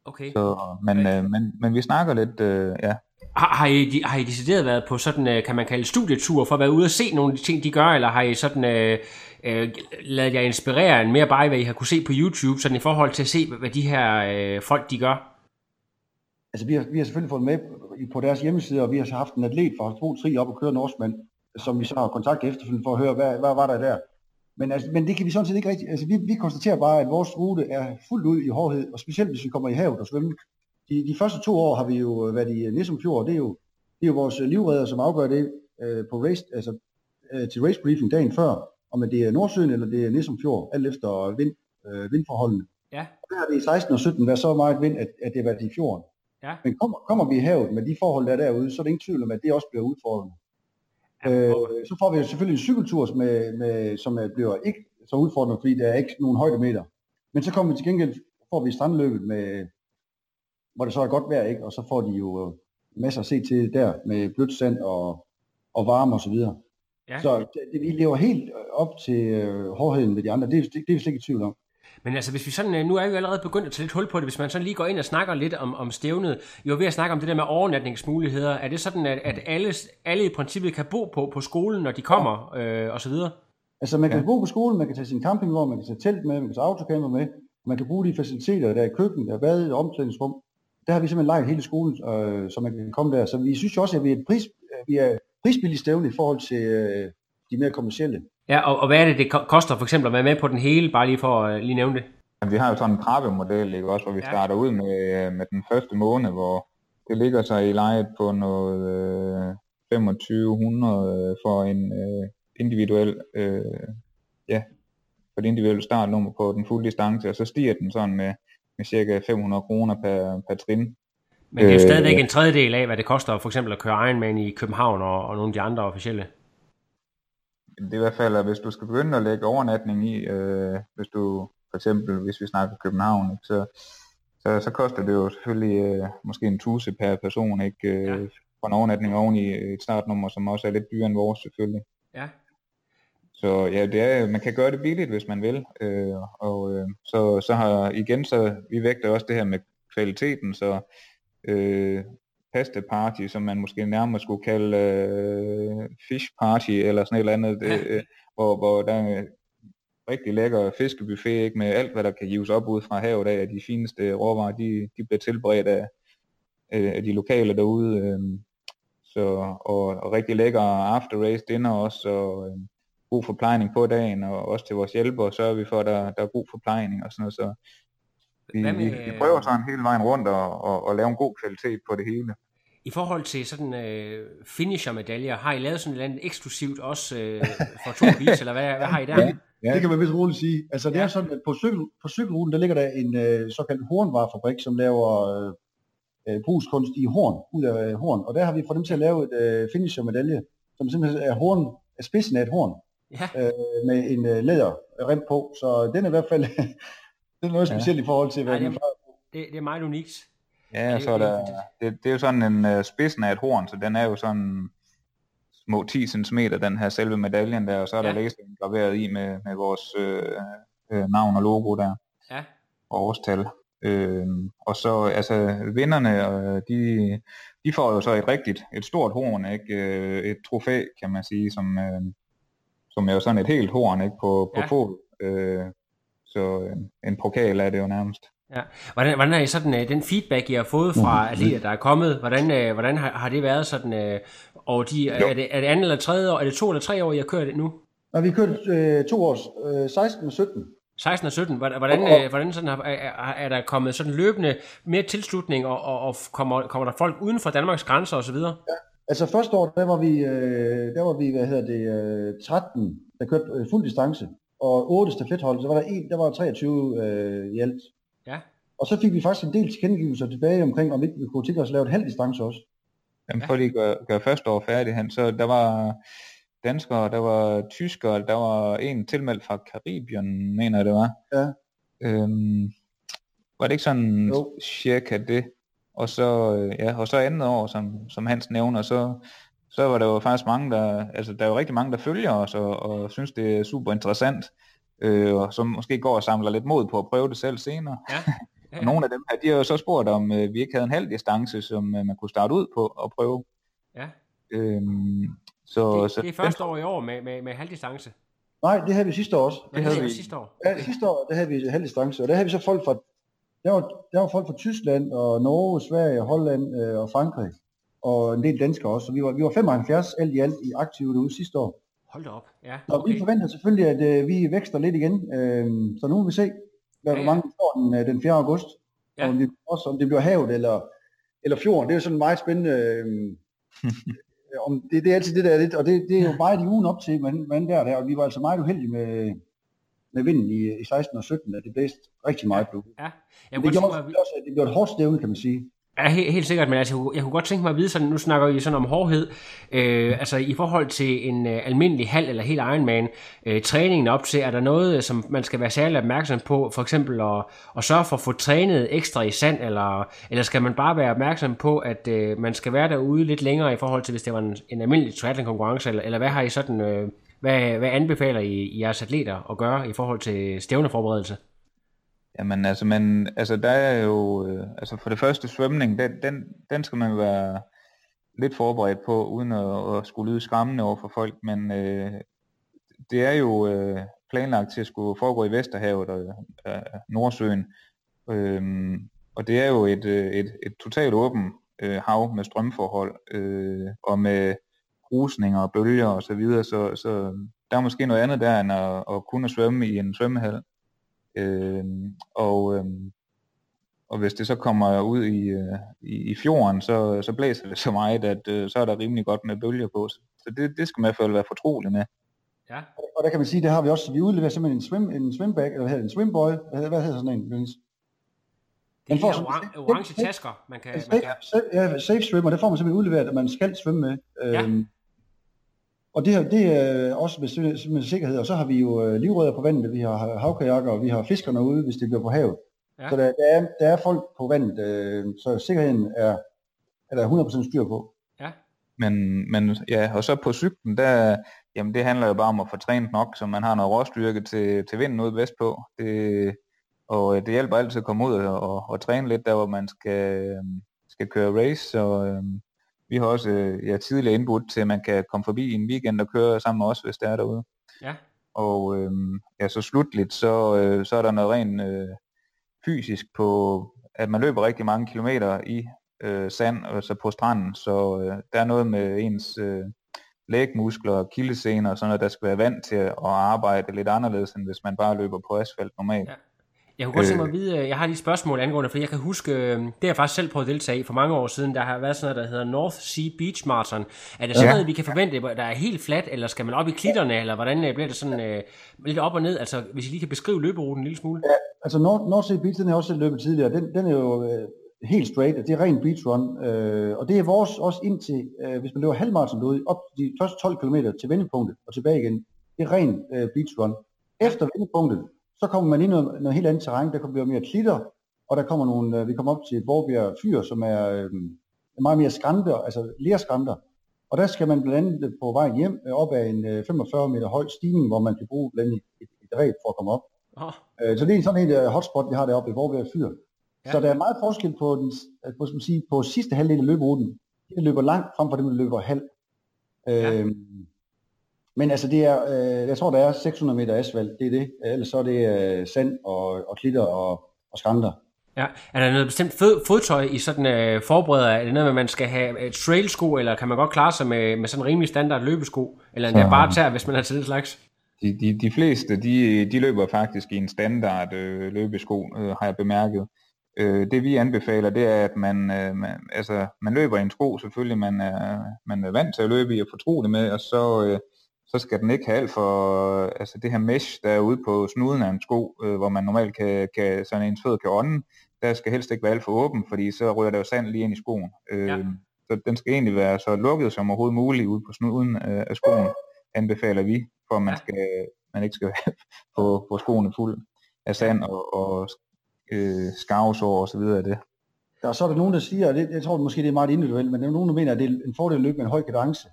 A: Okay.
F: Så, men, øh, men, men vi snakker lidt, øh, ja.
A: Har, har, I, har I decideret været på sådan, øh, kan man kalde studietur, for at være ude og se nogle af de ting, de gør, eller har I sådan øh, øh, ladet jer inspirere en mere bare i, hvad I har kunne se på YouTube, sådan i forhold til at se, hvad de her øh, folk, de gør?
G: altså, vi, har, vi har selvfølgelig fået med på deres hjemmeside, og vi har haft en atlet fra 2-3 op og køre Norseman, som vi så har kontaktet efterfølgende for at høre, hvad, hvad var der der. Men, altså, men det kan vi sådan set ikke rigtigt. Altså, vi, vi konstaterer bare, at vores rute er fuldt ud i hårdhed, og specielt hvis vi kommer i havet og svømme. De, de første to år har vi jo været i Nissum Fjord, og det er jo, det er jo vores livredder, som afgør det øh, på race, altså, øh, til race briefing dagen før, om det er Nordsøen eller det er Nissum Fjord, alt efter vind, øh, vindforholdene.
A: Ja.
G: Der har det i 16 og 17 været så meget vind, at, at det har været i fjorden.
A: Ja.
G: Men kommer, kommer vi i havet med de forhold, der er derude, så er det ingen tvivl om, at det også bliver udfordrende. Øh, så får vi jo selvfølgelig en cykeltur, med, med, som er, bliver ikke så udfordrende, fordi der er ikke nogen højdemeter. Men så kommer vi til gengæld, får vi strandløbet, med, hvor det så er godt vejr, ikke? og så får de jo øh, masser at se til der, med blødt sand og, og varme og så videre.
A: Ja.
G: Så det, vi lever helt op til øh, hårdheden ved de andre, det, er- det, det er vi slet ikke i tvivl om.
A: Men altså, hvis vi sådan, øh, nu er vi jo allerede begyndt at tage lidt hul på det, hvis man sådan lige går ind og snakker lidt om, om stævnet, jo ved at snakke om det der med overnatningsmuligheder, er det sådan, at, at alle, alle i princippet kan bo på, på skolen, når de kommer, øh, og så videre?
G: Altså man kan
F: Ja.
G: bo på skolen, man kan tage sin campingvogn, man kan tage telt med, man kan tage autocamper med, man kan bruge de faciliteter, der er i køkken, der er bad, omklædningsrum. Der har vi simpelthen lejet hele skolen, øh, så man kan komme der. Så vi synes jo også, at vi er, et pris, at vi er prisbilligt stævne i forhold til øh, de mere kommercielle.
A: Ja, og, og hvad er det, det ko- koster for eksempel at være med på den hele, bare lige for at lige nævne det?
F: Vi har jo sådan en trappemodel, ikke også, hvor vi
A: Ja.
F: starter ud med, øh, med den første måned, hvor det ligger sig i lejet på noget øh, 2500 for en øh, individuel, øh, ja, for et individuelt startnummer på den fulde distance, og så stiger den sådan med, med cirka 500 kroner per, per trin.
A: Men det er jo
F: Øh,
A: stadigvæk en tredjedel af, hvad det koster for eksempel at køre Ironman i København og, og nogle af de andre officielle.
F: Det er i hvert fald, at hvis du skal begynde at lægge overnatning i, øh, hvis du for eksempel, hvis vi snakker København, ikke, så, så, så koster det jo selvfølgelig øh, måske en tusind per person, ikke, øh,
A: Ja.
F: for en overnatning oven i et startnummer, som også er lidt dyrere end vores selvfølgelig.
A: Ja.
F: Så ja, det er, man kan gøre det billigt, hvis man vil. Øh, og øh, så, så har igen, så vi vægter også det her med kvaliteten, så øh, pasta party, som man måske nærmere skulle kalde øh, fish party eller sådan et eller andet, det, øh, hvor, hvor der er rigtig lækker fiskebuffet, ikke, med alt, hvad der kan gives op ud fra havet af, de fineste råvarer, de, de bliver tilberedt af, øh, af de lokale derude. Øh, så, og, og rigtig lækker after race dinner også, og øh, god forplejning på dagen, og også til vores hjælpere sørger vi for, at der, der er god forplejning og sådan noget, så vi,
A: Hvad
F: vi,
A: med-
F: vi prøver sådan hele vejen rundt og, og, og lave en god kvalitet på det hele.
A: I forhold til sådan øh, finisher-medaljer, har I lavet sådan et eller andet eksklusivt også øh, for to vis, eller hvad, hvad har I der?
G: Ja. Ja. Det kan man vist roligt sige. Altså det er sådan, at på, cykel, på cykelruten, der ligger der en øh, såkaldt hornvarefabrik, som laver øh, øh, brugskunst i horn, ud af øh, horn. Og der har vi fået dem til at lave et øh, finisher-medalje, som simpelthen er, horn, er spidsen af et horn,
A: Ja.
G: øh, med en øh, læderrem på. Så den er i hvert fald det er noget
F: Ja.
G: specielt i forhold til, hvad
A: Ej,
G: vi
A: det,
G: plejer.
A: det, det er meget unikt.
F: Ja, og
A: det-
F: så er
A: det er
F: der, det, det er jo sådan en uh, spidsen af et horn, så den er jo sådan små 10 cm, den her selve medaljen der, og så er der
A: Ja.
F: ja. graveret i med, med vores øh, øh, navn og logo der,
A: Ja.
F: og årstal. Øh, og så, altså, vinderne, øh, de, de får jo så et rigtigt, et stort horn, ikke? Øh, et trofæ, kan man sige, som, øh, som er jo sådan et helt horn, ikke? På, på
A: Ja.
F: ja. fod. Øh, så øh, en pokal er det jo nærmest.
A: Ja. Hvordan, hvordan er I sådan, øh, den feedback, I har fået fra atleter, der er kommet, hvordan, øh, hvordan har, har det været sådan, øh, og de, er, det, er det andet eller tredje år, er det to eller tre år, I har kørt det nu?
G: Og vi har kørt øh, to års, øh, 16 og 17.
A: 16 og 17, hvordan, hvordan, øh, hvordan sådan er, er- er der kommet sådan løbende mere tilslutning, og, og, og kommer, kommer der folk uden for Danmarks grænser osv.?
G: Altså første år, der var vi, øh, der var vi hvad hedder det, øh, 13, der kørte øh, fuld distance, og 8 stafethold, så var der en, der var 23 øh, i alt.
A: Ja.
G: Og så fik vi faktisk en del tilkendegivelser tilbage omkring, om ikke vi kunne tænke os at lave et halv distance også.
F: Jamen, for lige at gøre, gøre første år færdig hen, så der var danskere, der var tyskere, der var en tilmeldt fra Karibien, mener jeg det var.
G: Ja.
F: Øhm, var det ikke sådan
G: Jo.
F: cirka det? Og så, øh, ja, og så andet år, som, som Hans nævner, så, så var der jo faktisk mange, der, altså der er jo rigtig mange, der følger os og, og synes, det er super interessant, øh, og som måske går og samler lidt mod på at prøve det selv senere.
A: Ja.
F: Og nogle af dem her, de har jo så spurgt, om øh, vi ikke havde en halv distance, som øh, man kunne starte ud på og prøve.
A: Ja.
F: Øhm, så,
A: Det,
F: så
A: det er første år i år med, med, med halvdistance.
G: Nej, det havde vi sidste år også.
A: Det havde vi sidste år.
G: Ja, sidste år, der havde vi halv distance, og der havde vi så folk fra, der var, der var folk fra Tyskland og Norge, Sverige, Holland øh, og Frankrig, og en del danskere også. Så vi var, vi var 75 alt i alt i aktive derude sidste år.
A: Hold da op. Ja,
G: Og vi
A: okay.
G: forventer selvfølgelig, at øh, vi vækster lidt igen, øh, så nu vil vi se, hvad
A: Ja,
G: ja,
A: ja.
G: mange vi får den, øh, den 4. august.
A: Ja.
G: Ja. Om, det, også, om det bliver havet eller, eller fjorden. Det er jo sådan meget spændende. Øh, om det, det er altid det der er lidt, og det, det er jo meget i ugen op til, hvordan, hvordan der er der, og vi var altså meget uheldige med, med vinden i, i 16 og 17, at det blæste rigtig meget på.
A: Ja. Jeg
G: Det gjorde også, at det blev et hårdt stævne, kan man sige.
A: Ja, helt, helt sikkert, men altså, jeg, kunne, jeg kunne godt tænke mig at vide sådan, nu snakker vi sådan om hårdhed, øh, altså i forhold til en øh, almindelig halv eller helt Ironman, øh, træningen op til, er der noget, øh, som man skal være særlig opmærksom på, for eksempel at, at sørge for at få trænet ekstra i sand, eller, eller skal man bare være opmærksom på, at øh, man skal være derude lidt længere i forhold til, hvis det var en, en almindelig triathlon konkurrence, eller, eller hvad har I sådan, øh, hvad, hvad anbefaler I, I jeres atleter at gøre i forhold til stævneforberedelse?
F: Jamen altså, man, altså der er jo, øh, altså for det første svømning, den, den, den skal man være lidt forberedt på, uden at, at skulle lyde skræmmende over for folk, men øh, det er jo øh, planlagt til at skulle foregå i Vesterhavet og øh, Nordsøen, øh, og det er jo et, øh, et, et totalt åbent øh, hav med strømforhold, øh, og med rusninger og bølger og så videre, så, så der er måske noget andet der, end at, at kunne svømme i en svømmehal. Øh, og, øh, og hvis det så kommer ud i, øh, i, i fjorden, så, så blæser det så meget, at øh, så er der rimelig godt med bølger på. Så det, det skal man i hvert fald være fortrolig med.
A: Ja.
G: Og der kan man sige, det har vi også, vi udleverer simpelthen en, swim, en swimbag, eller hvad hedder en swimboy, hvad hedder, hvad hedder sådan en, Dennis?
A: Det
G: Den får
A: er oran- orange tasker, man kan...
G: En
A: Man
G: safe,
A: kan
G: safe, ja, safe swimmer, det får man simpelthen udleveret, at man skal svømme med.
A: Ja.
G: Øhm, og det, her, det er også med, med sikkerhed, og så har vi jo øh, livrødder på vandet, vi har havkajakker, og vi har fiskerne ude, hvis det bliver på havet.
A: Ja.
G: Så der, der, er, der er folk på vandet, øh, så sikkerheden er, er der 100% styr på.
A: Ja.
F: Men, men ja, og så på cyklen, der, jamen det handler jo bare om at få trænet nok, så man har noget råstyrke til, til vinden ude vestpå. Det, og øh, det hjælper altid at komme ud og, og, og træne lidt der, hvor man skal, øhm, skal køre race. Så øhm, vi har også øh, ja, tidligere indbudt til, at man kan komme forbi en weekend og køre sammen med os, hvis det er derude.
A: Ja.
F: Og øhm, ja, så slutligt, så, øh, så er der noget rent øh, fysisk på, at man løber rigtig mange kilometer i øh, sand, altså på stranden, så øh, der er noget med ens øh, lægmuskler og kildesener og sådan noget, der skal være vant til at arbejde lidt anderledes, end hvis man bare løber på asfalt normalt.
A: Ja. Jeg kunne godt tænke mig
F: Øh.
A: at vide, øh, jeg har lige et spørgsmål angående, for jeg kan huske, øh, det har jeg faktisk selv prøvet at deltage i for mange år siden, der har været sådan noget, der hedder North Sea Beach Marathon. Er det sådan
F: Ja.
A: noget, vi kan forvente, der er helt fladt, eller skal man op i klitterne, eller hvordan øh, bliver det sådan øh, lidt op og ned? Altså, hvis I lige kan beskrive løberuten en lille smule.
G: Altså North, North Sea Beach, den jeg også løbet tidligere, den, den er jo øh, helt straight, det er ren beach run, øh, og det er vores også indtil, øh, hvis man løber halvmarathon derude, op de første 12 km til vendepunktet og tilbage igen, det er ren øh, beach run. Efter vendepunktet, så kommer man ind i noget, noget helt andet terræn, der kommer mere klitter, og der kommer nogle, øh, vi kommer op til Borbjerg Fyr, som er øh, meget mere skrænter, altså lerskranter, og der skal man blandt andet på vej hjem øh, op ad en øh, 45 meter høj stigning, hvor man kan bruge blandt andet et, et ræb for at komme op.
A: Oh,
G: Øh, Så det er sådan et hotspot, vi har deroppe i Vorberg Fyr.
A: Ja.
G: Så der er meget forskel på, den, øh, på, man sige, på sidste halvdel af løberuten. De der løber langt frem for dem, der løber halv.
A: Ja.
G: Øh, men altså det er, øh, jeg tror der er 600 meter asfalt, det er det. Ellers så er det øh, sand og, og klitter og, og skrænter.
A: ja. Er der noget bestemt fod, fodtøj, I sådan øh, forbereder? Er det noget, man skal have et trailsko, eller kan man godt klare sig med, med sådan en rimelig standard løbesko? Eller endda
F: Så-
A: bare tær, hvis man er til den slags?
F: De, de, de fleste, de, de løber faktisk i en standard øh, løbesko, øh, har jeg bemærket. Øh, det vi anbefaler, det er, at man, øh, man, altså, man løber i en sko, selvfølgelig man er, man er vant til at løbe i og fortrolig med, og så, øh, så skal den ikke have alt for, altså det her mesh, der er ude på snuden af en sko, øh, hvor man normalt kan, kan, sådan ens fødder kan ånde, der skal helst ikke være alt for åben, fordi så ryger der jo sand lige ind i skoen. Øh,
A: Ja.
F: Så den skal egentlig være så lukket som overhovedet muligt ude på snuden øh, af skoen, anbefaler vi, for at man,
A: Ja.
F: skal, man ikke skal få, få skoene fuld af sand og, og øh, skarvsår og så videre af det.
G: Der, så er der nogen, der siger, og det, jeg tror måske det er meget individuelt, men der er nogen, der mener, at det er en fordel at løbe med en høj kadence.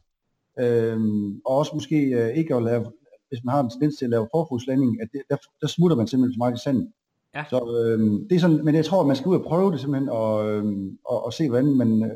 G: Øhm, og også måske øh, ikke at lave, hvis man har en tendens til at lave forfodslanding, at det, der, der smutter man simpelthen så meget i sanden.
A: Ja.
G: Så øhm, det er sådan, men jeg tror, at man skal ud og prøve det simpelthen, og, øhm, og, og se, hvordan man øh,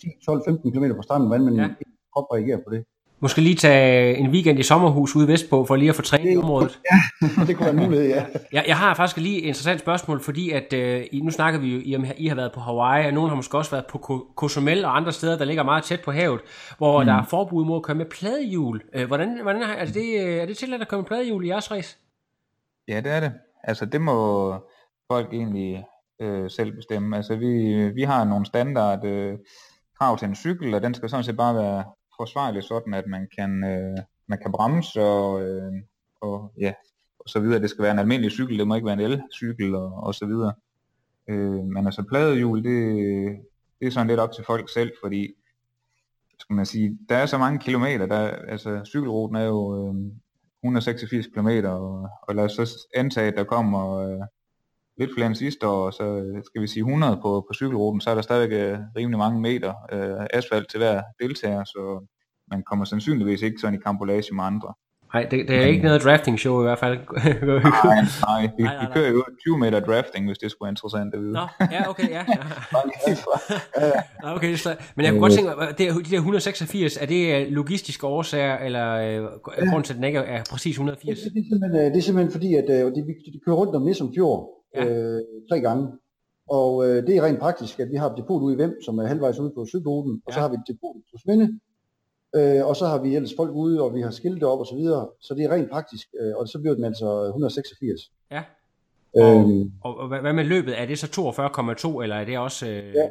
G: 10, 12, 15 km på stranden, hvordan man
A: ja.
G: krop reagerer på det.
A: Måske lige tage en weekend i sommerhus ude vestpå, for lige at få trænet i området.
G: det kunne være en mulighed, ja.
A: Jeg, jeg har faktisk lige et interessant spørgsmål, fordi at øh, nu snakker vi jo, I, om, I har været på Hawaii, og nogen har måske også været på Cozumel og andre steder, der ligger meget tæt på havet, hvor mm. der er forbud mod at køre med pladehjul. Øh, hvordan, hvordan er, altså det, øh, er det tilladt at køre med pladehjul i jeres race?
F: Ja, det er det. Altså det må folk egentlig øh, selv bestemme. Altså vi, vi har nogle standard øh, krav til en cykel, og den skal sådan set bare være forsvarligt, sådan at man kan, øh, man kan bremse og, øh, og, ja, og så videre. Det skal være en almindelig cykel, det må ikke være en elcykel og, og så videre. Øh, men altså pladehjul, det, det er sådan lidt op til folk selv, fordi skal man sige, der er så mange kilometer, der, altså cykelruten er jo øh, 186 km, og, og lad os så antage, at der kommer øh, lidt flere end sidste år, så øh, skal vi sige 100 på, på cykelruten, så er der stadigvæk øh, rimelig mange meter øh, asfalt til hver deltager, så man kommer sandsynligvis ikke sådan i kampolage med andre.
A: Nej, det, det er ikke noget drafting show i hvert fald.
F: Nej, nej, vi,
A: Nej, nej,
F: vi kører jo 20 meter drafting, hvis det skulle være interessant at vide.
A: Nå, ja, okay, ja. ja okay, det slet- Men jeg kunne godt tænke mig, det, de der 186, er det øh, logistiske årsager, eller øh, grund til, at den ikke er præcis 180?
G: Det, det, er simpelthen, øh, det er simpelthen fordi, at øh, de, de kører rundt om Nissum Fjord øh, tre gange. Og øh, det er rent praktisk, at vi har et depot ude i Vem, som er halvvejs ude på Sydboden, og så har vi et depot i Tusminde, øh, og så har vi ellers folk ude, og vi har skilte op og så videre. Så det er rent praktisk, øh, og så bliver den altså 186.
A: Ja.
G: Øhm,
A: Og, og hvad med løbet? Er det så 42,2, eller er det også... Øh...
G: Ja.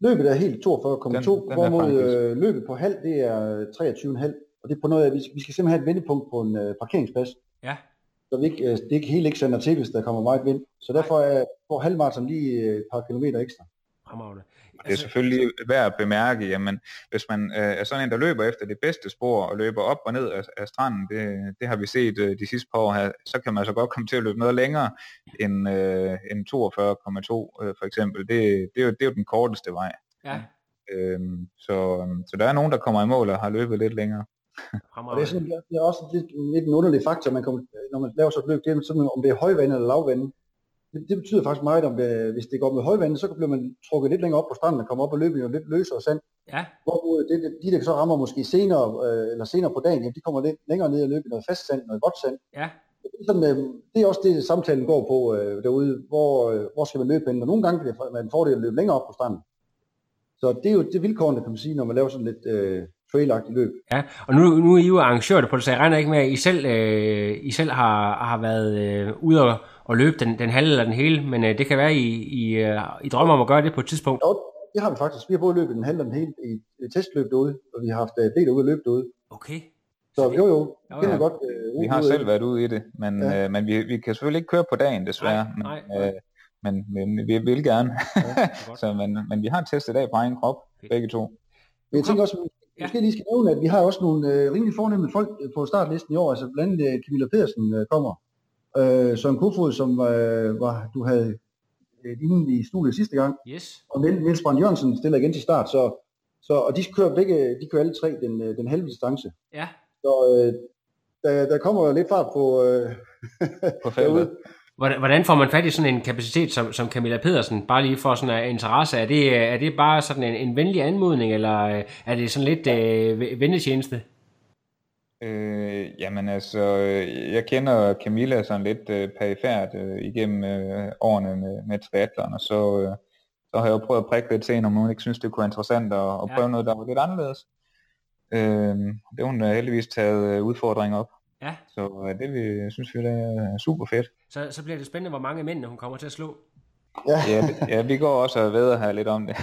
G: Løbet er helt 42,2,
F: Den- den er
G: hvorimod øh, løbet på halv, det er 23,5. Og det er på noget af, vi skal, vi skal simpelthen have et vendepunkt på en øh, parkeringsplads.
A: Ja.
G: Så vi ikke, øh, det ikke helt ikke sender til, hvis der kommer meget vind. Så derfor er får halvmarathon lige øh, et par kilometer ekstra.
A: Fremragende.
F: Det er selvfølgelig værd at bemærke, jamen, hvis man øh, er sådan en, der løber efter det bedste spor, og løber op og ned af, af stranden, det, det har vi set øh, de sidste par år her, så kan man så godt komme til at løbe noget længere end, øh, end 42,2 øh, for eksempel. Det, det, er jo, det er jo den korteste vej.
A: Ja,
F: Øhm, så, så der er nogen, der kommer i mål og har løbet lidt længere.
G: Og det er, sådan, det er også lidt, lidt en underlig faktor, man kommer, når man laver sådan et løb, det er sådan, om det er højvande eller lavvande. Det, det betyder faktisk meget, om det, hvis det går med højvande, så bliver man trukket lidt længere op på stranden og kommer op og løbe i noget lidt løsere sand.
A: Ja,
G: Hvorimod det, det, de, der så rammer måske senere, øh, eller senere på dagen, jamen, de kommer lidt længere ned og løbe i noget fast sand, noget vådt sand.
A: ja,
G: Det er, sådan, øh, det er også det, samtalen går på øh, derude. Hvor, øh, hvor skal man løbe hen? Og nogle gange kan det være en fordel at løbe længere op på stranden. Så det er jo det vilkårene, kan man sige, når man laver sådan lidt øh, trailagtigt løb.
A: ja. Og nu, nu er I jo arrangører på det, så jeg regner ikke med, at I selv, øh, I selv har, har været øh, ude og, og løbe den, den halve eller den hele, men øh, det kan være, I, I, øh, I drømmer om at gøre det på et tidspunkt.
G: Og det har vi faktisk. Vi har både løbet den halve og den hele i et testløb derude, og vi har haft øh, Peter ude at løbe derude.
A: Okay.
G: Så jo jo,
A: Jo,
G: det kender
A: ja.
G: godt. Øh,
F: Vi har selv været ude i det, men,
G: Ja.
F: ja. øh, men vi, vi kan selvfølgelig ikke køre på dagen desværre.
A: Nej,
F: men, øh, men, men vi vil gerne.
A: godt.
F: så, men, men vi har testet af på egen krop, begge to.
G: Men jeg tænker også,
A: Ja.
G: måske lige skal nævne, at vi har også nogle øh, rimelig fornemme folk øh, på startlisten i år. Altså blandt andet øh, Camilla Pedersen øh, kommer. Øh, Søren Kofod, som øh, var, du havde øh, inden i studiet sidste gang.
A: Yes.
G: Og Niels Brand Jørgensen stiller igen til start. Så, så, og de kører begge, de kører alle tre den, øh, den halve distance.
A: Ja,
G: Så øh, der, der kommer jo lidt fart på, øh,
F: På feltet.
A: Hvordan, får man fat i sådan en kapacitet som, som Camilla Pedersen, bare lige for sådan en interesse? Er det, er det bare sådan en, en venlig anmodning, eller øh, er det sådan lidt øh, ve- vennetjeneste?
F: Øh, jamen altså, øh, jeg kender Camilla sådan lidt øh, perifært øh, igennem øh, årene med, med triathlon, og så, øh, så har jeg jo prøvet at prikke lidt til hende, om hun ikke synes, det kunne være interessant at, at
A: Ja.
F: prøve noget, der var lidt anderledes. Øh, det har hun øh, heldigvis taget øh, udfordringen op,
A: Ja,
F: så øh, det vi, synes vi, det er super fedt
A: så, så bliver det spændende, hvor mange mænd hun kommer til at slå.
G: Ja.
F: Ja, ja, vi går også og ved her lidt om det.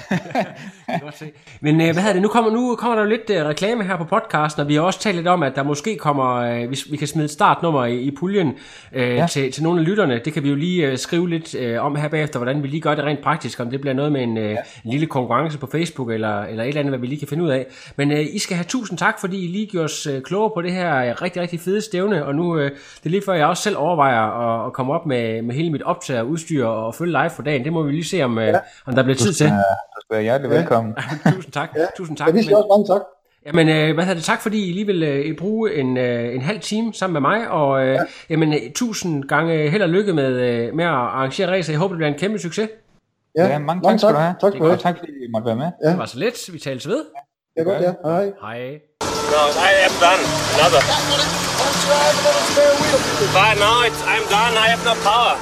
A: Men øh, hvad hedder det, nu kommer, nu kommer der jo lidt øh, reklame her på podcasten, og vi har også talt lidt om, at der måske kommer, øh, hvis vi kan smide et startnummer i, i puljen øh, ja.
F: Ja.
A: til, til nogle af lytterne. Det kan vi jo lige øh, skrive lidt øh, om her bagefter, hvordan vi lige gør det rent praktisk, om det bliver noget med en, øh, en lille konkurrence på Facebook, eller, eller et eller andet, hvad vi lige kan finde ud af. Men øh, I skal have tusind tak, fordi I lige gjorde os øh, klogere på det her øh, rigtig, rigtig fede stævne, og nu øh, det er lige før, jeg også selv overvejer at, at komme op med, med hele mit optager udstyr og følge live for dagen. Det må vi lige se, om, øh, om der bliver tid til.
F: Du skal være hjertelig velkommen.
A: Tusind tak. Tusind tak.
G: Ja, vi siger også mange tak.
A: Jamen, øh, hvad hedder det? Tak, fordi I lige vil øh, bruge en, øh, en halv time sammen med mig, og øh, ja. jamen, tusind gange held og lykke med, øh, med at arrangere racer. Jeg håber, det bliver en kæmpe succes.
G: Ja,
F: Ja, mange tak skal du have.
G: Tak for det.
F: tak fordi I måtte være med.
G: Ja.
A: Det var så let. Vi tales ved.
G: Det er godt, ja. Hej.
A: Hej.
H: No, I am done. Another. But now it's, I'm done. I have no power.